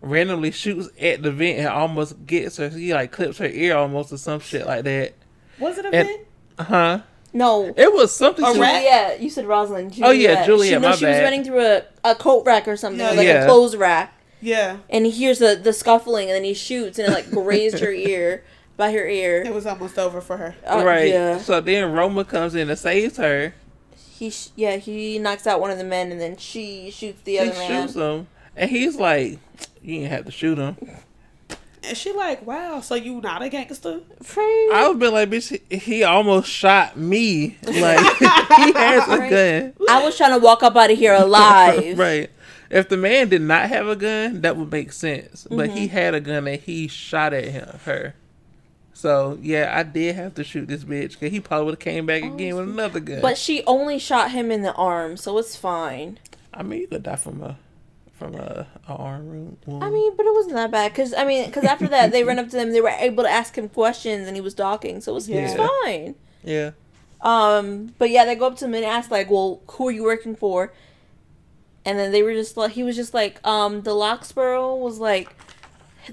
randomly shoots at the vent and almost gets her. He like clips her ear almost or some shit like that. Was it a And- vent? Huh? No. It was something. A she- rat? Juliet. You said Rosalind. Juliet. Oh, yeah, Juliet, She, no, my she was running through a, a coat rack or something, Yeah. like Yeah. a clothes rack. Yeah. And he hears the, the scuffling and then he shoots and it like grazed her ear by her ear. It was almost over for her. Uh, right. Yeah. So then Roma comes in and saves her. He sh- yeah he knocks out one of the men and then she shoots the She other man. shoots him, and he's like, "You didn't have to shoot him." And she like, wow, so you not a gangster? Free. I would be like, "Bitch, he, he almost shot me. Like he has a Right. gun." I was trying to walk up out of here alive. right. If the man did not have a gun, that would make sense. But Mm-hmm. he had a gun and he shot at him, her. So yeah, I did have to shoot this bitch because he probably would have came back again with another gun. But she only shot him in the arm, so it's fine. I mean, you could die from a from a, a arm wound. I mean, but it wasn't that bad because I mean, because after that they ran up to them, they were able to ask him questions, and he was talking, so it was, it was fine. yeah, Um, but yeah, they go up to him and ask like, "Well, who are you working for?" And then they were just like, he was just like, um, the Larkspur was like,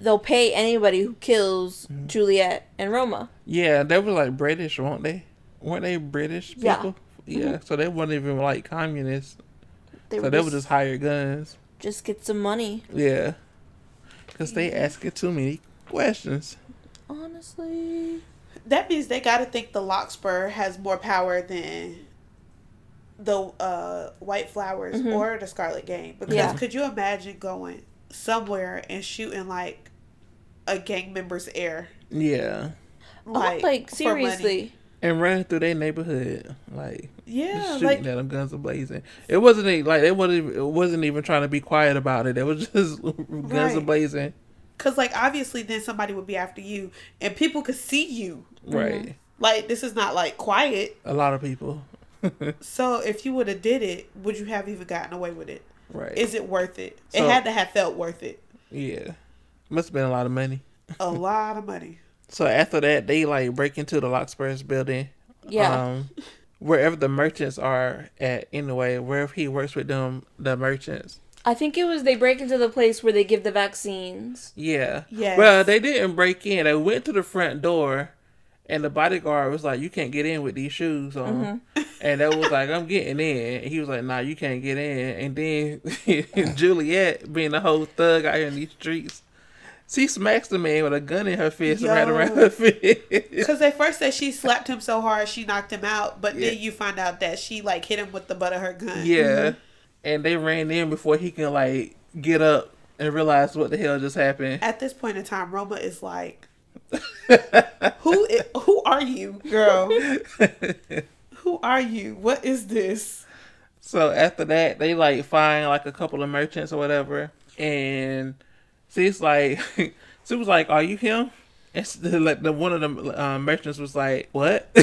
they'll pay anybody who kills Mm-hmm. Juliet and Roma. yeah, they were like British, weren't they? Weren't they British Yeah. people? Yeah, so they weren't even like communists. They So were they just, would just hire guns. just get some money. Yeah, because they asking too many questions. Honestly, That means they got to think the Larkspur has more power than the uh, White Flowers Mhm. or the Scarlet Gang. Because Yeah. could you imagine going somewhere and shooting like a gang member's air? Yeah, like, Oh, like seriously, and running through their neighborhood, like Yeah, just shooting like at them, guns are blazing. It wasn't e- like they wasn't. It wasn't even trying to be quiet about it. It was just guns are Right. blazing. because like obviously then somebody would be after you and people could see you. Right, mm-hmm. Like this is not like quiet. a lot of people. So if you would have did it, would you have even gotten away with it? Right. Is it worth it? it had to have felt worth it. yeah, must have been a lot of money. A lot of money. So after that, they like break into the Larkspurs building. yeah. Um, wherever the merchants are at, anyway, wherever he works with them, the merchants. I think it was they break into the place where they give the vaccines. Yeah. Yes. Well, they didn't break in. They went to the front door, and the bodyguard was like, "You can't get in with these shoes on." Mm-hmm. And they was like, "I'm getting in." And he was like, "Nah, you can't get in." And then Juliet, being the whole thug out here in these streets, she smacks the man with a gun in her fist Yo. right around her fist. Because they first said she slapped him so hard she knocked him out, but Yeah. then you find out that she like hit him with the butt of her gun. Yeah. And they ran in before he can like get up and realize what the hell just happened. At this point in time, Roma is like, "Who? who are you, girl? Who are you? What is this?" so after that, they like find like a couple of merchants or whatever, and she's like, she was like, "Are you him?" And s- the, like the one of the uh, merchants was like, "What?" I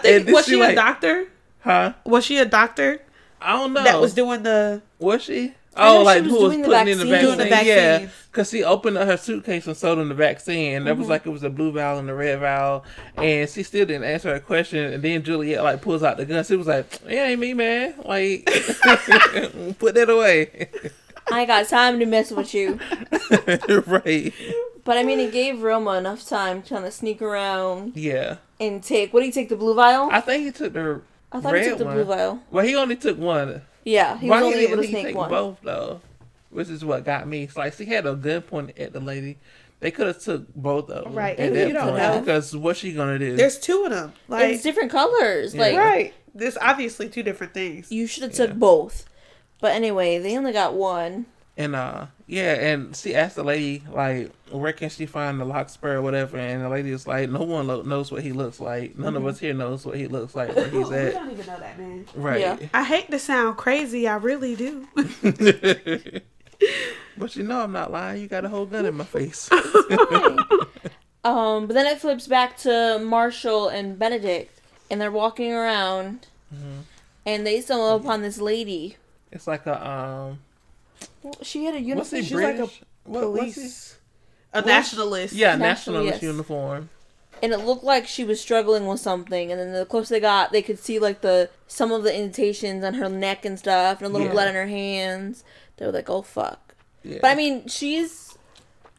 think then was she, she, like- a doctor? huh? Was she a doctor I don't know. that was doing the? Was she? Oh, like who was putting in the vaccine. vaccine? The Yeah, because she opened up her suitcase and sold him the vaccine. And that Mm-hmm. was like it was a blue vial and a red vial, and she still didn't answer her question. And then Juliet like pulls out the gun. She was like, "It ain't me, man. Like, put that away." I ain't got time to mess with you. right? But I mean, it gave Roma enough time to kind of sneak around Yeah, and take. What do you take? The blue vial? I think he took the. I thought he took the one. blue vial. Well, he only took one. Yeah, he Why was only didn't able to sneak take one. both though? Which is what got me. It's like she had a gun pointed at the lady. They could have took both of them. Right, At and that you don't know. because what's she gonna do? There's two of them. Like it's different colors. Yeah. Like right. There's obviously two different things. you should have took Yeah. both. But anyway, they only got one. And uh, yeah, and she asked the lady like, where can she find the Larkspur or whatever? And the lady is like, no one lo- knows what he looks like. None of us here knows what he looks like where he's we at. don't even know that man. Right. Yeah. I hate to sound crazy. I really do. but you know I'm not lying. You got a whole gun in my face. Um, but then it flips back to Marshall and Benedict, and they're walking around, Mm-hmm. and they stumble upon this lady. It's like a um. Well, she had a What's he uniform. she's like a What- Police. A nationalist. Yeah, National- nationalist yes. uniform. and it looked like she was struggling with something. And then the closer they got, they could see like the some of the indentations on her neck and stuff, and a little Yeah. blood on her hands. They were like, "Oh fuck!" Yeah. But I mean, she's.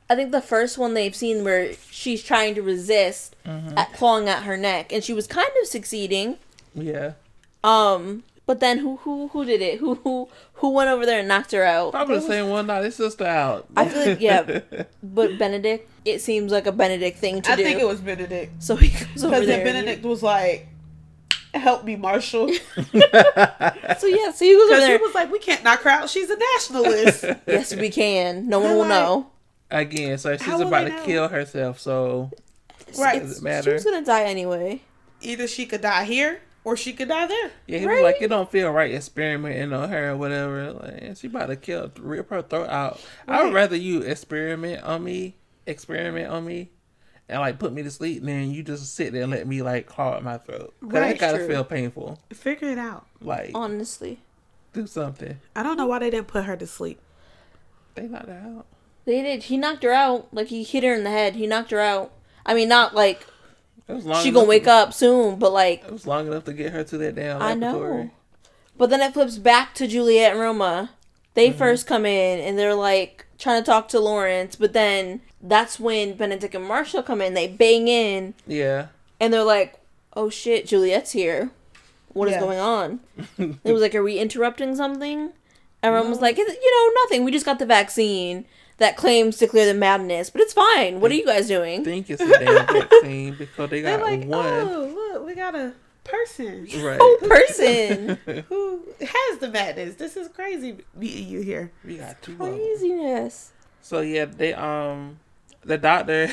I think the first one they've seen where she's trying to resist Mm-hmm. at clawing at her neck, and she was kind of succeeding. yeah. Um, but then who who who did it? Who who who went over there and knocked her out? Probably the same one. Knocked his sister out. I feel like yeah, but Benedict. It seems like a Benedict thing to I do. think it was Benedict. so he goes over there. then Benedict was like, help me, Marshall. So yeah, so he goes over Because he was like, we can't knock her out. She's a nationalist. Yes, we can. No one I'm will like- know. Again, so she's about to know? kill herself. So right. It's- Does it matter? She was gonna die anyway. Either she could die here or she could die there. yeah, he Right? was like, it don't feel right experimenting on her or whatever. Like, she about to kill, rip her throat out. I would rather you experiment on me, experiment on me, and like put me to sleep than you just sit there and let me like claw at my throat. Cause Right, that gotta true. feel painful. Figure it out. Like Honestly, do something. I don't know why they didn't put her to sleep. They knocked her out. they did. He knocked her out. Like he hit her in the head. He knocked her out. I mean, not like It was long. She gonna wake to, up soon, but like It was long enough to get her to that damn I laboratory. know. But then it flips back to Juliet and Roma. They Mm-hmm. first come in and they're like trying to talk to Lawrence, but then that's when Benedict and Marshall come in. They bang in Yeah. and they're like, "Oh shit, Juliet's here. What is Yeah. going on?" it was like, "Are we interrupting something?" Everyone was like, "You know, nothing. We just got the vaccine that claims to clear the madness, but it's fine. What are you guys doing?" think it's a damn vaccine because they got like, one. oh, look, we got a person Right. Oh, person, who has the madness. This is crazy meeting you here. we got two of 'em. craziness. So yeah, they um the doctor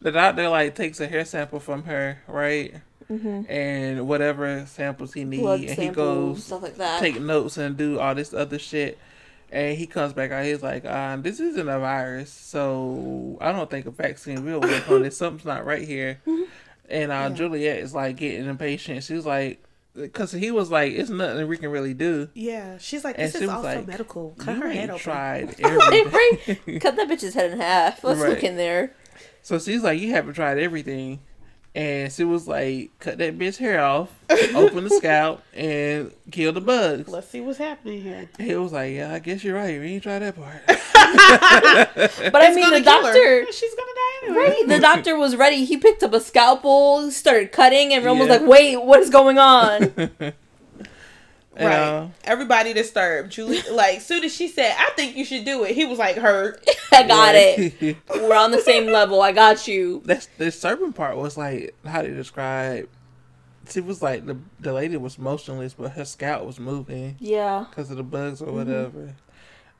the doctor like takes a hair sample from her, right? And whatever samples he needs, and he goes stuff like that. take notes and do all this other shit. And he comes back out. He's like, um, "This isn't a virus, so I don't think a vaccine will work on this. Something's not right here." And uh, Juliet is like getting impatient. She's like, "Cause he was like, it's nothing we can really do." Yeah, she's like, And this she is also like, medical. Cut her head open. tried everything. Cut that bitch's head in half. Let's Right. look in there. So she's like, "You haven't tried everything," and she was like, "Cut that bitch hair off, open the scalp, and kill the bugs." Let's see what's happening here. He was like, "Yeah, I guess you're right. We ain't tried that part." But I mean, the kill her. doctor. She's gonna die anyway. Right, the doctor was ready. He picked up a scalpel, started cutting, and everyone Yeah. was like, "Wait, what is going on?" And, right. uh, Everybody disturbed. Julie, like, soon as she said, "I think you should do it," he was like, "Hurt." I got it. it. We're on the same level. I got you. That's the serpent part was like how they describe. She was like the the lady was motionless, but her scalp was moving Yeah, because of the bugs or Mm-hmm. whatever.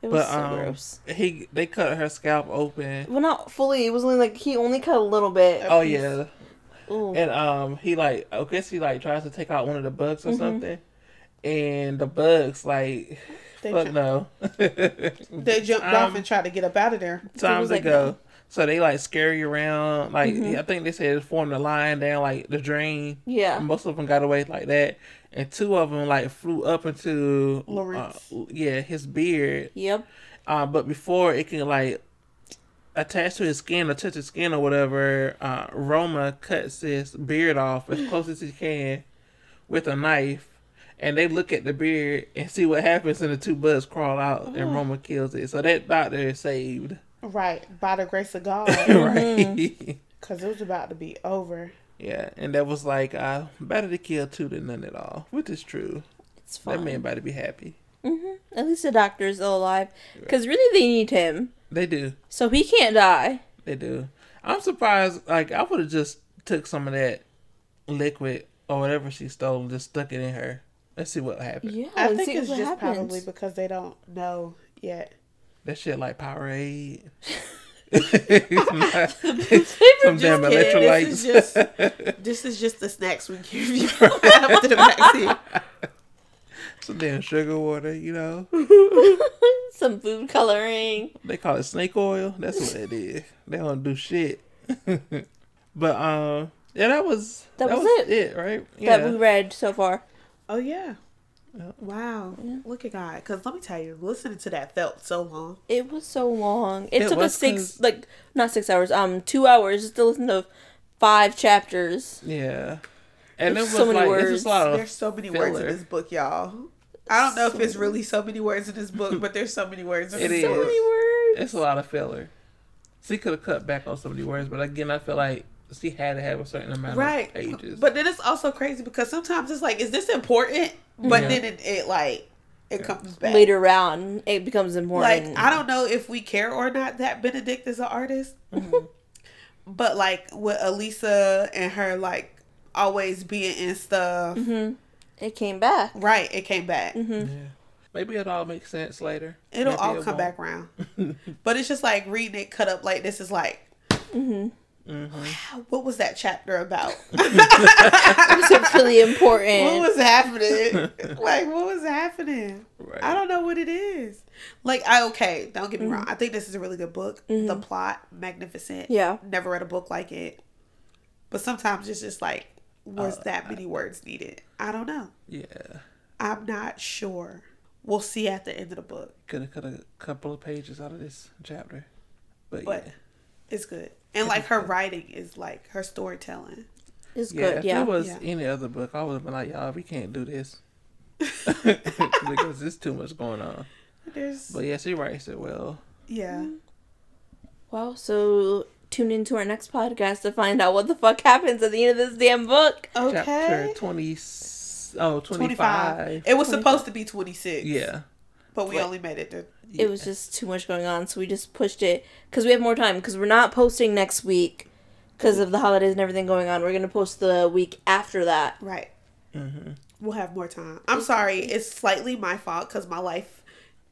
it was But so um, gross. he they cut her scalp open. Well, not fully. It was only like he only cut a little bit. Oh yeah, Ooh. and um he like I guess he like tries to take out one of the bugs Mm-hmm. or something, and the bugs like They, fuck ju- no. they jumped Um, off and tried to get up out of there. Times like, go. no. So they like scare you around. Like Mm-hmm. I think they said it formed a line down like the drain. Yeah. Most of them got away like that, and two of them like flew up into uh, yeah, his beard. Yep. Uh, but before it can like attach to his skin or touch his skin or whatever, uh, Roma cuts his beard off as close as he can with a knife. And they look at the beard and see what happens, and the two bugs crawl out, and mm-hmm. Roma kills it. So that doctor is saved, Right, by the grace of God, right? Mm-hmm. because it was about to be over. yeah, and that was like uh, better to kill two than none at all, which is true. It's That fine. man about to be happy. Mm-hmm. At least the doctor is still alive. Because really, they need him. They do. So he can't die. They do. I'm surprised. Like I would have just took some of that liquid or whatever she stole and just stuck it in her Let's see what happens. Yeah, I let's think see it's what just happens. probably because they don't know yet. That shit like Powerade. Just Some damn electrolytes. This is just this is just the snacks we give you after the vaccine. Some damn sugar water, you know. Some food coloring. They call it snake oil. That's what it is. They don't do shit. but um, yeah, that was That was it. right? Yeah. that we read so far. Oh yeah. Yeah. Wow. Look at God. Because let me tell you, listening to that felt so long. It was so long. It, It took was us six, 'cause- like not six hours, um, two hours just to listen to five chapters. yeah. And it There's was so many like words. it's a lot of There's so many words in this book, y'all. I don't know if it's really so many words in this book, but there's so many words in It this is. So many words. It's a lot of filler. She could have cut back on some of the words, but again, I feel like she had to have a certain amount Right. of pages. But then it's also crazy because sometimes it's like, is this important? But Yeah. then it, it like it comes back. Later on, it becomes important. Like I don't know if we care or not that Benedict is an artist. Mm-hmm. But like with Alisa and her like always being in stuff. Mm-hmm. It came back. Right, it came back. yeah. Maybe it all makes sense later. It'll Maybe all it come won't. back around. but it's just like reading it cut up like this is like Mhm. what was that chapter about? It's really important. What was happening? like what was happening? Right. I don't know what it is. Like I okay, don't get me wrong. I think this is a really good book. The plot magnificent. Yeah. Never read a book like it. But sometimes it's just like was Uh, that many words needed? I don't know. Yeah. I'm not sure. We'll see at the end of the book. Could have cut a couple of pages out of this chapter. But, But yeah. it's good. And like her writing is like her storytelling. It's Yeah, good. if Yeah. it was Yeah. any other book, I would have been like, y'all, we can't do this. because there's too much going on. There's But yeah, she writes it well. yeah. Well, so tune into our next podcast to find out what the fuck happens at the end of this damn book. Okay. Chapter 20, oh, 25. 25. It was supposed to be 26. Yeah. But we Wait. only made it to It was just too much going on, so we just pushed it because we have more time. Because we're not posting next week because of the holidays and everything going on. We're gonna post the week after that. right. Mm-hmm. We'll have more time. I'm sorry. It's slightly my fault because my life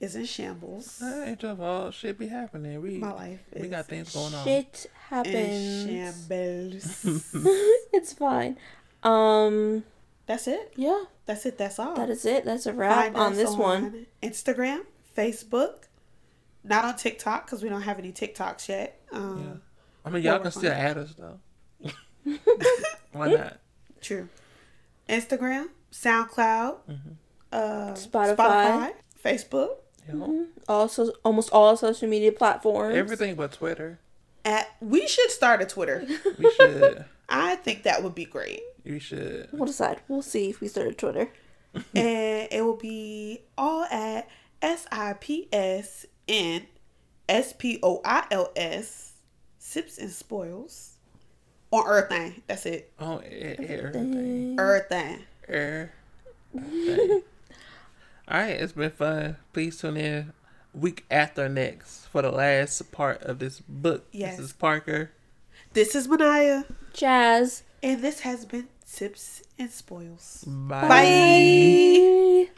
is in shambles. That ain't your fault. Shit be happening. We, My life is we got things going on. Shit happens. in shambles. it's fine. Um. That's it. Yeah. That's it. That's all. That is it. That's a wrap Find on us this one. Instagram, Facebook, not on TikTok because we don't have any TikToks yet. Um, Yeah. I mean, y'all can still add us, though. Why not? True. Instagram, SoundCloud, uh, Spotify. Spotify, Facebook. You know? Also, almost all social media platforms. Everything but Twitter. At we should start a Twitter. We should. I think that would be great, we should. We'll decide. We'll see if we start a Twitter. and it will be all at S I P S N S P O I L S Sips and Spoils on Earthing. That's it. Oh, air, everything. Earthing. All right, it's been fun. Please tune in week after next for the last part of this book. Yes. This is Parker. This is Manaya, Jazz. and this has been Sips and Spoils. Bye. Bye.